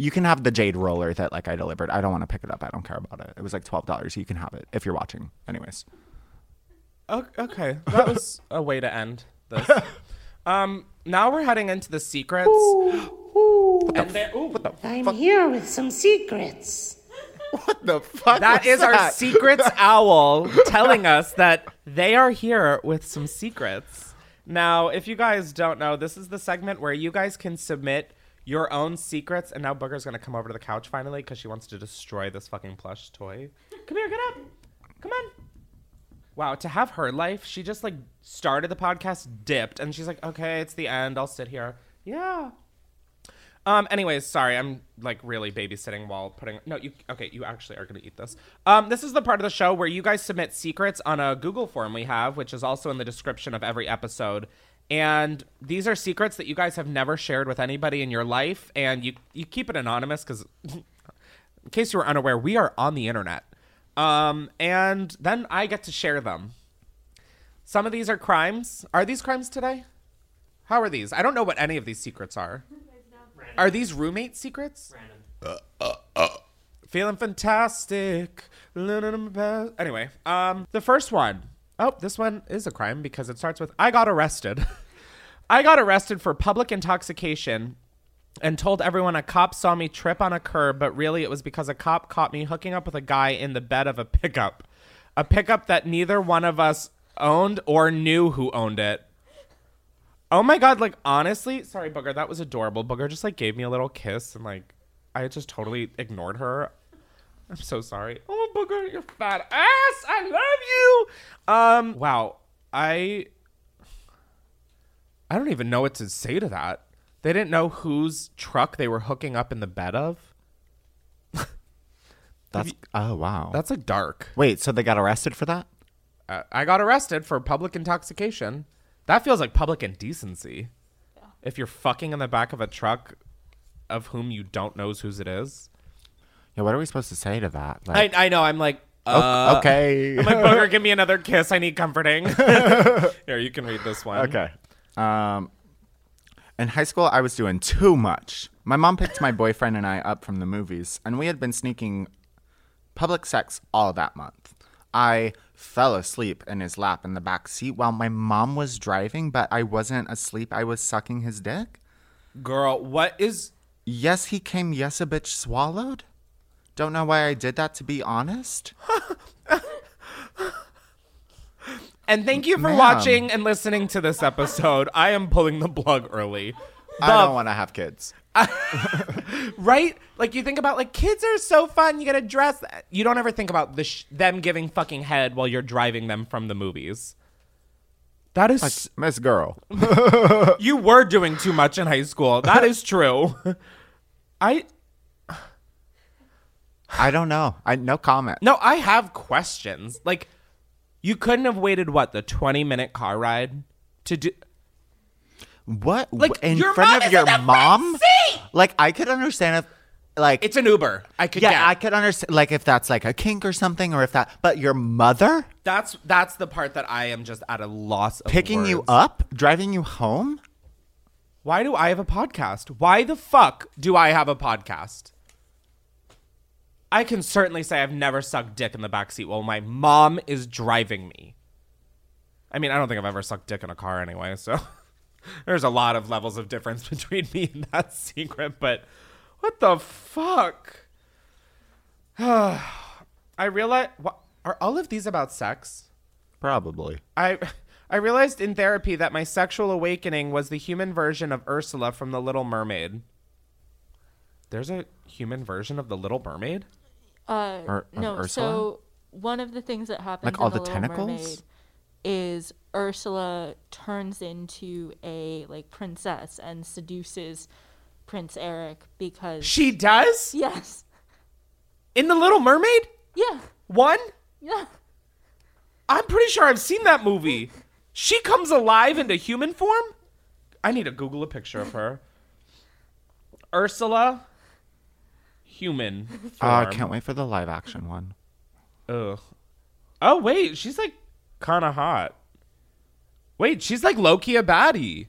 you can have the jade roller that like I delivered. I don't want to pick it up. I don't care about it. It was like twelve dollars. You can have it if you're watching. Anyways.
O- Okay, that was a way to end this. um, now we're heading into the secrets. And there- ooh,
I'm here with some secrets.
What the fuck?
that
was
is our secrets owl telling us that they are here with some secrets. Now, if you guys don't know, this is the segment where you guys can submit your own secrets. And now Booger's gonna come over to the couch finally because she wants to destroy this fucking plush toy. Come here, get up. Come on. Wow, to have her life, she just like started the podcast, dipped, and she's like, okay, it's the end. I'll sit here. Yeah. Um. Anyways, sorry, I'm like really babysitting while putting. No, you. Okay, you actually are gonna eat this. Um. This is the part of the show where you guys submit secrets on a Google form we have, which is also in the description of every episode. And these are secrets that you guys have never shared with anybody in your life, and you you keep it anonymous because, in case you were unaware, we are on the internet. Um. And then I get to share them. Some of these are crimes. Are these crimes today? How are these? I don't know what any of these secrets are. Are these roommate secrets? Feeling fantastic. Anyway, um, the first one. Oh, this one is a crime because it starts with I got arrested. I got arrested for public intoxication and told everyone a cop saw me trip on a curb, but really it was because a cop caught me hooking up with a guy in the bed of a pickup. A pickup that neither one of us owned or knew who owned it. Oh my god, like honestly, sorry, Booger, that was adorable. Booger just like gave me a little kiss and like I just totally ignored her. I'm so sorry. Oh Booger, you fat ass. I love you. Um wow. I I don't even know what to say to that. They didn't know whose truck they were hooking up in the bed of.
That's oh wow.
That's like dark.
Wait, so they got arrested for that?
Uh, I got arrested for public intoxication. That feels like public indecency. If you're fucking in the back of a truck of whom you don't knows whose it is.
Yeah, what are we supposed to say to that?
I, I know. I'm like, uh,
okay.
I'm like, Booger, give me another kiss. I need comforting. Here, you can read this one.
Okay. Um, in high school, I was doing too much. My mom picked my boyfriend and I up from the movies, and we had been sneaking public sex all that month. I fell asleep in his lap in the back seat while my mom was driving, but I wasn't asleep. I was sucking his dick.
Girl, what is.
Yes, he came. Yes, a bitch swallowed. Don't know why I did that, to be honest.
And thank you for
Ma'am.
watching and listening to this episode. I am pulling the plug early.
I don't want to have kids.
right? Like you think about like kids are so fun. You get to dress. You don't ever think about the sh- them giving fucking head while you're driving them from the movies. That is
Miss- Miss Girl.
you were doing too much in high school. That is true. I
I don't know. I no comment.
No, I have questions. Like, you couldn't have waited what the twenty minute car ride to do.
What?
Like,
in front of your mom? Like I could understand if like
It's an Uber. I could
yeah,
get.
I could understand like if that's like a kink or something or if that but your mother
That's that's the part that I am just at a loss of
picking you up, driving you home?
Why do I have a podcast? Why the fuck do I have a podcast? I can certainly say I've never sucked dick in the backseat while my mom is driving me. I mean, I don't think I've ever sucked dick in a car anyway, so there's a lot of levels of difference between me and that secret, but what the fuck? I realize what are all of these about sex?
Probably.
I I realized in therapy that my sexual awakening was the human version of Ursula from The Little Mermaid. There's a human version of The Little Mermaid?
Uh,
Ur-
no.
Ursula?
So one of the things that happens
Like all
in
the
Little
tentacles?
Mermaid is Ursula turns into a like princess and seduces Prince Eric because
She does?
Yes.
In The Little Mermaid?
Yeah.
One?
Yeah.
I'm pretty sure I've seen that movie. She comes alive into human form? I need to Google a picture of her. Ursula human ah, form.
Oh, I can't wait for the live action one.
Ugh. Oh wait, she's like kind of hot. Wait, she's like Loki a baddie.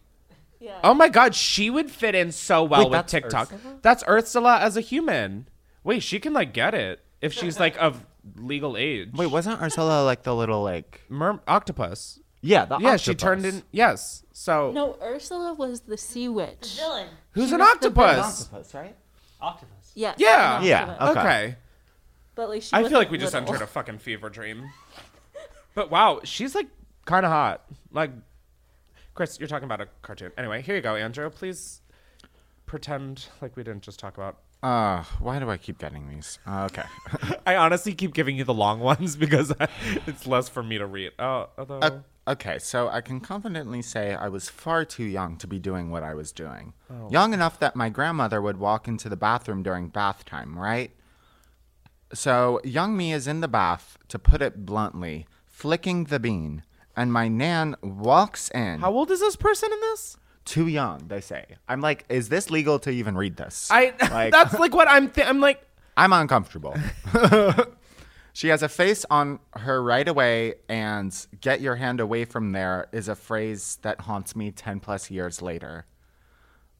Yeah.
Oh my god, she would fit in so well
Wait,
with
that's
TikTok.
Ursula?
That's Ursula as a human. Wait, she can like get it if she's like of legal age.
Wait, wasn't Ursula like the little like
Mer- octopus.
Yeah, the
yeah, she turned in. Yes. So
No, Ursula was the sea witch.
Villain.
who's
She
an
was the
octopus?
right?
Octopus.
Yes.
Yeah.
Yeah, okay.
Okay.
But like she
I feel like we just entered a fucking fever dream. But wow, she's like kind of hot. Like, Chris, you're talking about a cartoon. Anyway, here you go, Andrew. Please pretend like we didn't just talk about.
Uh, why do I keep getting these? Uh, okay.
I honestly keep giving you the long ones because it's less for me to read. Oh, although.
Uh, okay, so I can confidently say I was far too young to be doing what I was doing.
Oh.
Young enough that my grandmother would walk into the bathroom during bath time, right? So young me is in the bath, to put it bluntly, flicking the bean, and my nan walks in.
How old is this person in this?
Too young, they say. I'm like, is this legal to even read this?
I.
Like-
that's like what I'm. Th- I'm like.
I'm uncomfortable. she has a face on her right away, and get your hand away from there is a phrase that haunts me 10 plus years later.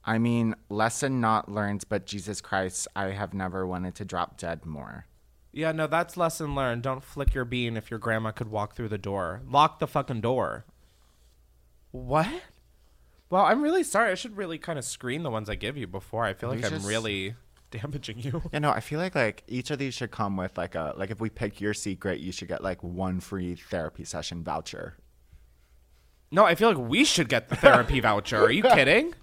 I mean, lesson not learned, but Jesus Christ, I have never wanted to drop dead more.
Yeah, no, that's lesson learned. Don't flick your bean if your grandma could walk through the door. Lock the fucking door. What? Well, I'm really sorry. I should really kind of screen the ones I give you before. I feel
We
like I'm
just-
really damaging you.
You know, I feel like like each of these should come with like a like if we pick your secret, you should get like one free therapy session voucher.
No, I feel like we should get the therapy voucher. Are you kidding?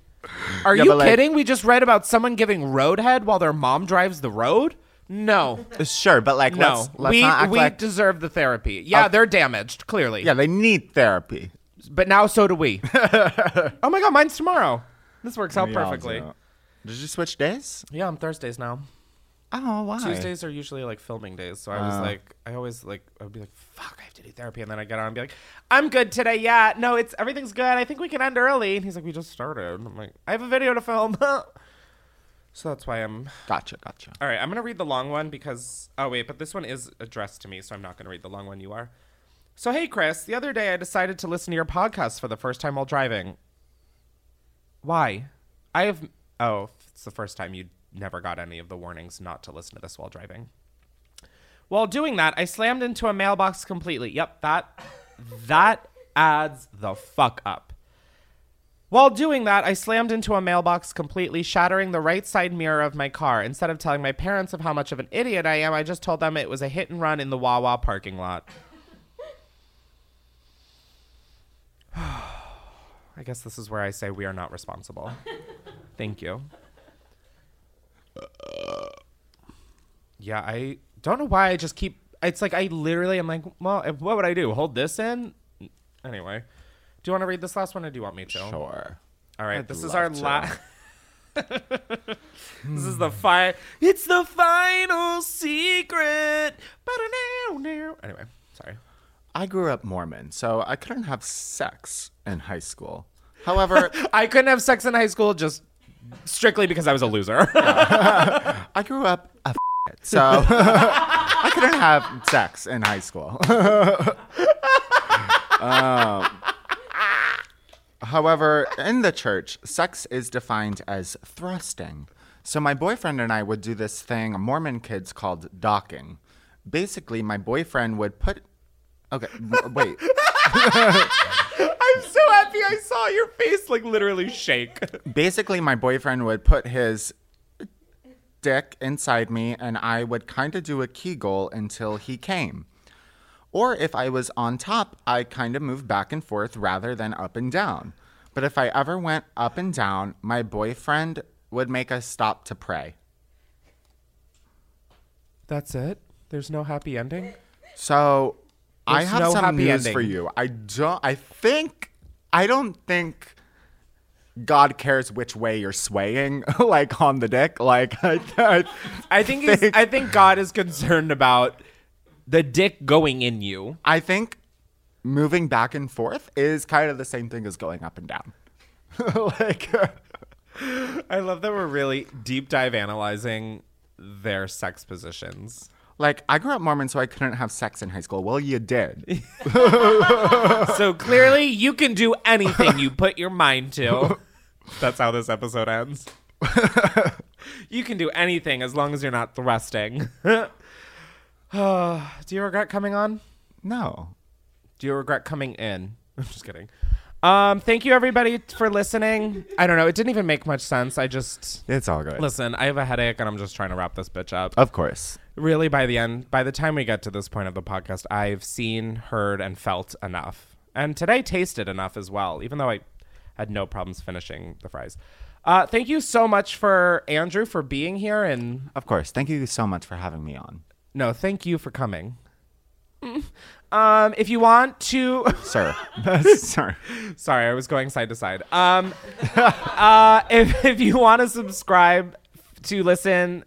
Are
Yeah,
you
like-
kidding? We just read about someone giving roadhead while their mom drives the road. No,
Sure, but like
no,
let's, let's
we
not act
we
like
deserve the therapy. Yeah,
Uh,
they're damaged clearly.
yeah, they need therapy.
but now so do we. oh my god, mine's tomorrow. This works out
We
perfectly.
Did you switch days?
Yeah, I'm Thursdays now.
Oh, why?
Tuesdays are usually like filming days, so I was
Oh.
like, I always like, I would be like, fuck, I have to do therapy, and then I get on and be like, I'm good today. Yeah, no, it's everything's good. I think we can end early. And he's like, we just started. I'm like, I have a video to film. so that's why I'm.
Gotcha, gotcha.
All right, I'm gonna read the long one because oh wait, but this one is addressed to me, so I'm not gonna read the long one. You are. So hey, Chris, the other day I decided to listen to your podcast for the first time while driving. Why? I have. Oh, it's the first time you never got any of the warnings not to listen to this while driving. While doing that, I slammed into a mailbox completely. Yep, that that adds the fuck up. While doing that, I slammed into a mailbox completely, shattering the right side mirror of my car. Instead of telling my parents of how much of an idiot I am, I just told them it was a hit and run in the Wawa parking lot. I guess this is where I say we are not responsible. Thank you. Yeah, I don't know why I just keep. It's like I literally am like, well, what would I do? Hold this in? Anyway, do you want to read this last one, or do you want me to?
Sure.
All right,
I'd
this is our last. this is the fi- It's the final secret. Anyway, sorry.
I grew up Mormon, so I couldn't have sex in high school. However,
I couldn't have sex in high school just strictly because I was a loser.
I grew up a f- so I couldn't have sex in high school. um, however, in the church, sex is defined as thrusting. So my boyfriend and I would do this thing Mormon kids called docking. Basically, my boyfriend would put. Okay, wait.
I'm so happy I saw your face like literally shake.
Basically, my boyfriend would put his dick inside me and I would kind of do a kegel until he came. Or if I was on top, I kind of moved back and forth rather than up and down. But if I ever went up and down, my boyfriend would make us stop to pray.
That's it? There's no happy ending?
So I have
no
some news
ending.
for you. I don't. I think. I don't think God cares which way you're swaying, like on the dick. Like I, I,
I think he's, I think God is concerned about the dick going in you.
I think moving back and forth is kind of the same thing as going up and down. like
I love that we're really deep dive analyzing their sex positions.
Like I grew up Mormon, so I couldn't have sex in high school. Well, you did.
so clearly, you can do anything you put your mind to. That's how this episode ends. you can do anything as long as you're not thrusting. do you regret coming on?
No.
Do you regret coming in? I'm just kidding. Um, thank you everybody for listening. I don't know. It didn't even make much sense. I just
It's all good.
listen. I have a headache, and I'm just trying to wrap this bitch up.
Of course.
Really, by the end, by the time we get to this point of the podcast, I've seen, heard, and felt enough, and today tasted enough as well. Even though I had no problems finishing the fries. Uh, thank you so much for Andrew for being here, and
Of course. Thank you so much for having me on,
no, thank you for coming. Um, if you want to,
sir. Sorry.
Sorry, I was going side to side. Um, uh, if if you want to subscribe to listen,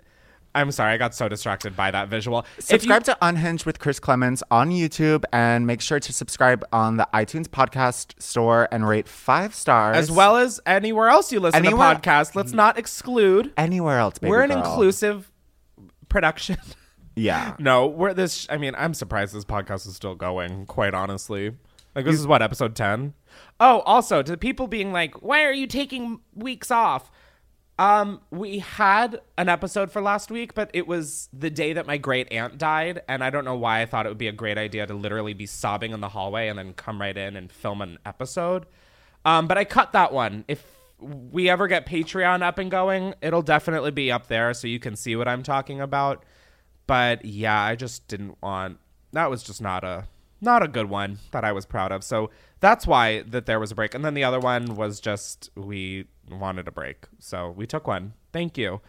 I'm sorry, I got so distracted by that visual. If you-
Subscribe to Unhinged with Chris Klemens on YouTube and make sure to subscribe on the iTunes podcast store and rate five stars.
as well as anywhere else you listen
Anywhere-
to podcasts. Let's not exclude.
anywhere else, baby
we're an
girl.
inclusive production.
Yeah.
no, we're this. I mean, I'm surprised this podcast is still going. Quite honestly, like this is what episode ten. Oh, also to the people being like, "Why are you taking weeks off?" Um, we had an episode for last week, but it was the day that my great aunt died, and I don't know why I thought it would be a great idea to literally be sobbing in the hallway and then come right in and film an episode. Um, but I cut that one. If we ever get Patreon up and going, it'll definitely be up there so you can see what I'm talking about. But yeah, I just didn't want that was just not a not a good one that I was proud of. So that's why that there was a break. And then the other one was just we wanted a break. So we took one. Thank you.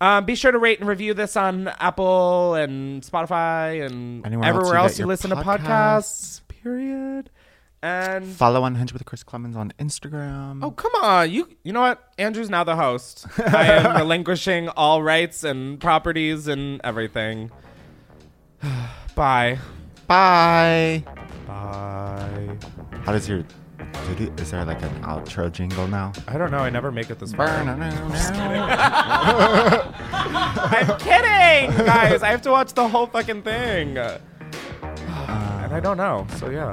Um, be sure to rate and review this on Apple and Spotify and
Anywhere else
everywhere
you
else you listen to
podcasts.
Period. And
Follow Unhinged with Chris Klemens on Instagram.
Oh come on, you you know what? Andrew's now the host. I am relinquishing all rights and properties and everything. Bye.
Bye.
Bye.
How does your is there like an outro jingle now?
I don't know. I never make it this far. I'm kidding, guys. I have to watch the whole fucking thing, and I don't know. So yeah.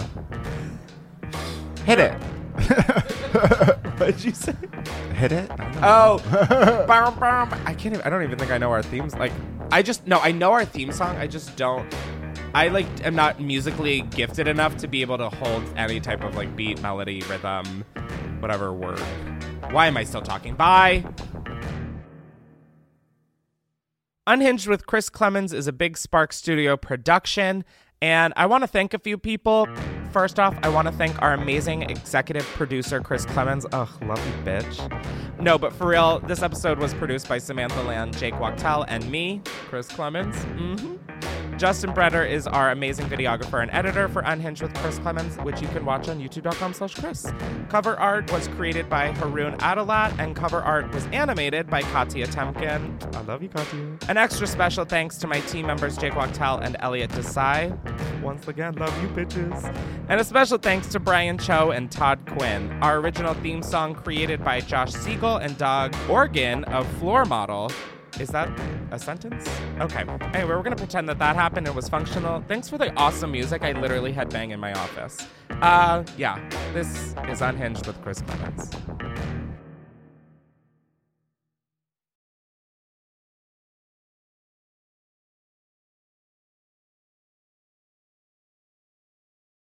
Hit it.
what did you say?
Hit it.
Oh, bum, bum. I can't. Even, I don't even think I know our themes. Like, I just no. I know our theme song. I just don't. I like am not musically gifted enough to be able to hold any type of like beat, melody, rhythm, whatever word. Why am I still talking? Bye. Unhinged with Chris Klemens is a Big Spark Studio production, and I want to thank a few people. First off, I want to thank our amazing executive producer, Chris Klemens. Ugh, love you, bitch. No, but for real, this episode was produced by Samantha Land, Jake Wachtel, and me, Chris Klemens. hmm Justin Breder is our amazing videographer and editor for Unhinged with Chris Klemens, which you can watch on youtube.com slash Chris. Cover art was created by Haroon Adalat, and cover art was animated by Katya Temkin. I love you, Katya. An extra special thanks to my team members, Jake Wachtel and Elliot Desai. Once again, love you, bitches. And a special thanks to Brian Cho and Todd Quinn. Our original theme song created by Josh Siegel and Doug Organ of Floor Model. Is that a sentence? Okay. Anyway, we're gonna pretend that that happened. It was functional. Thanks for the awesome music. I literally had bang in my office. Uh, yeah. This is Unhinged with Chris Klemens.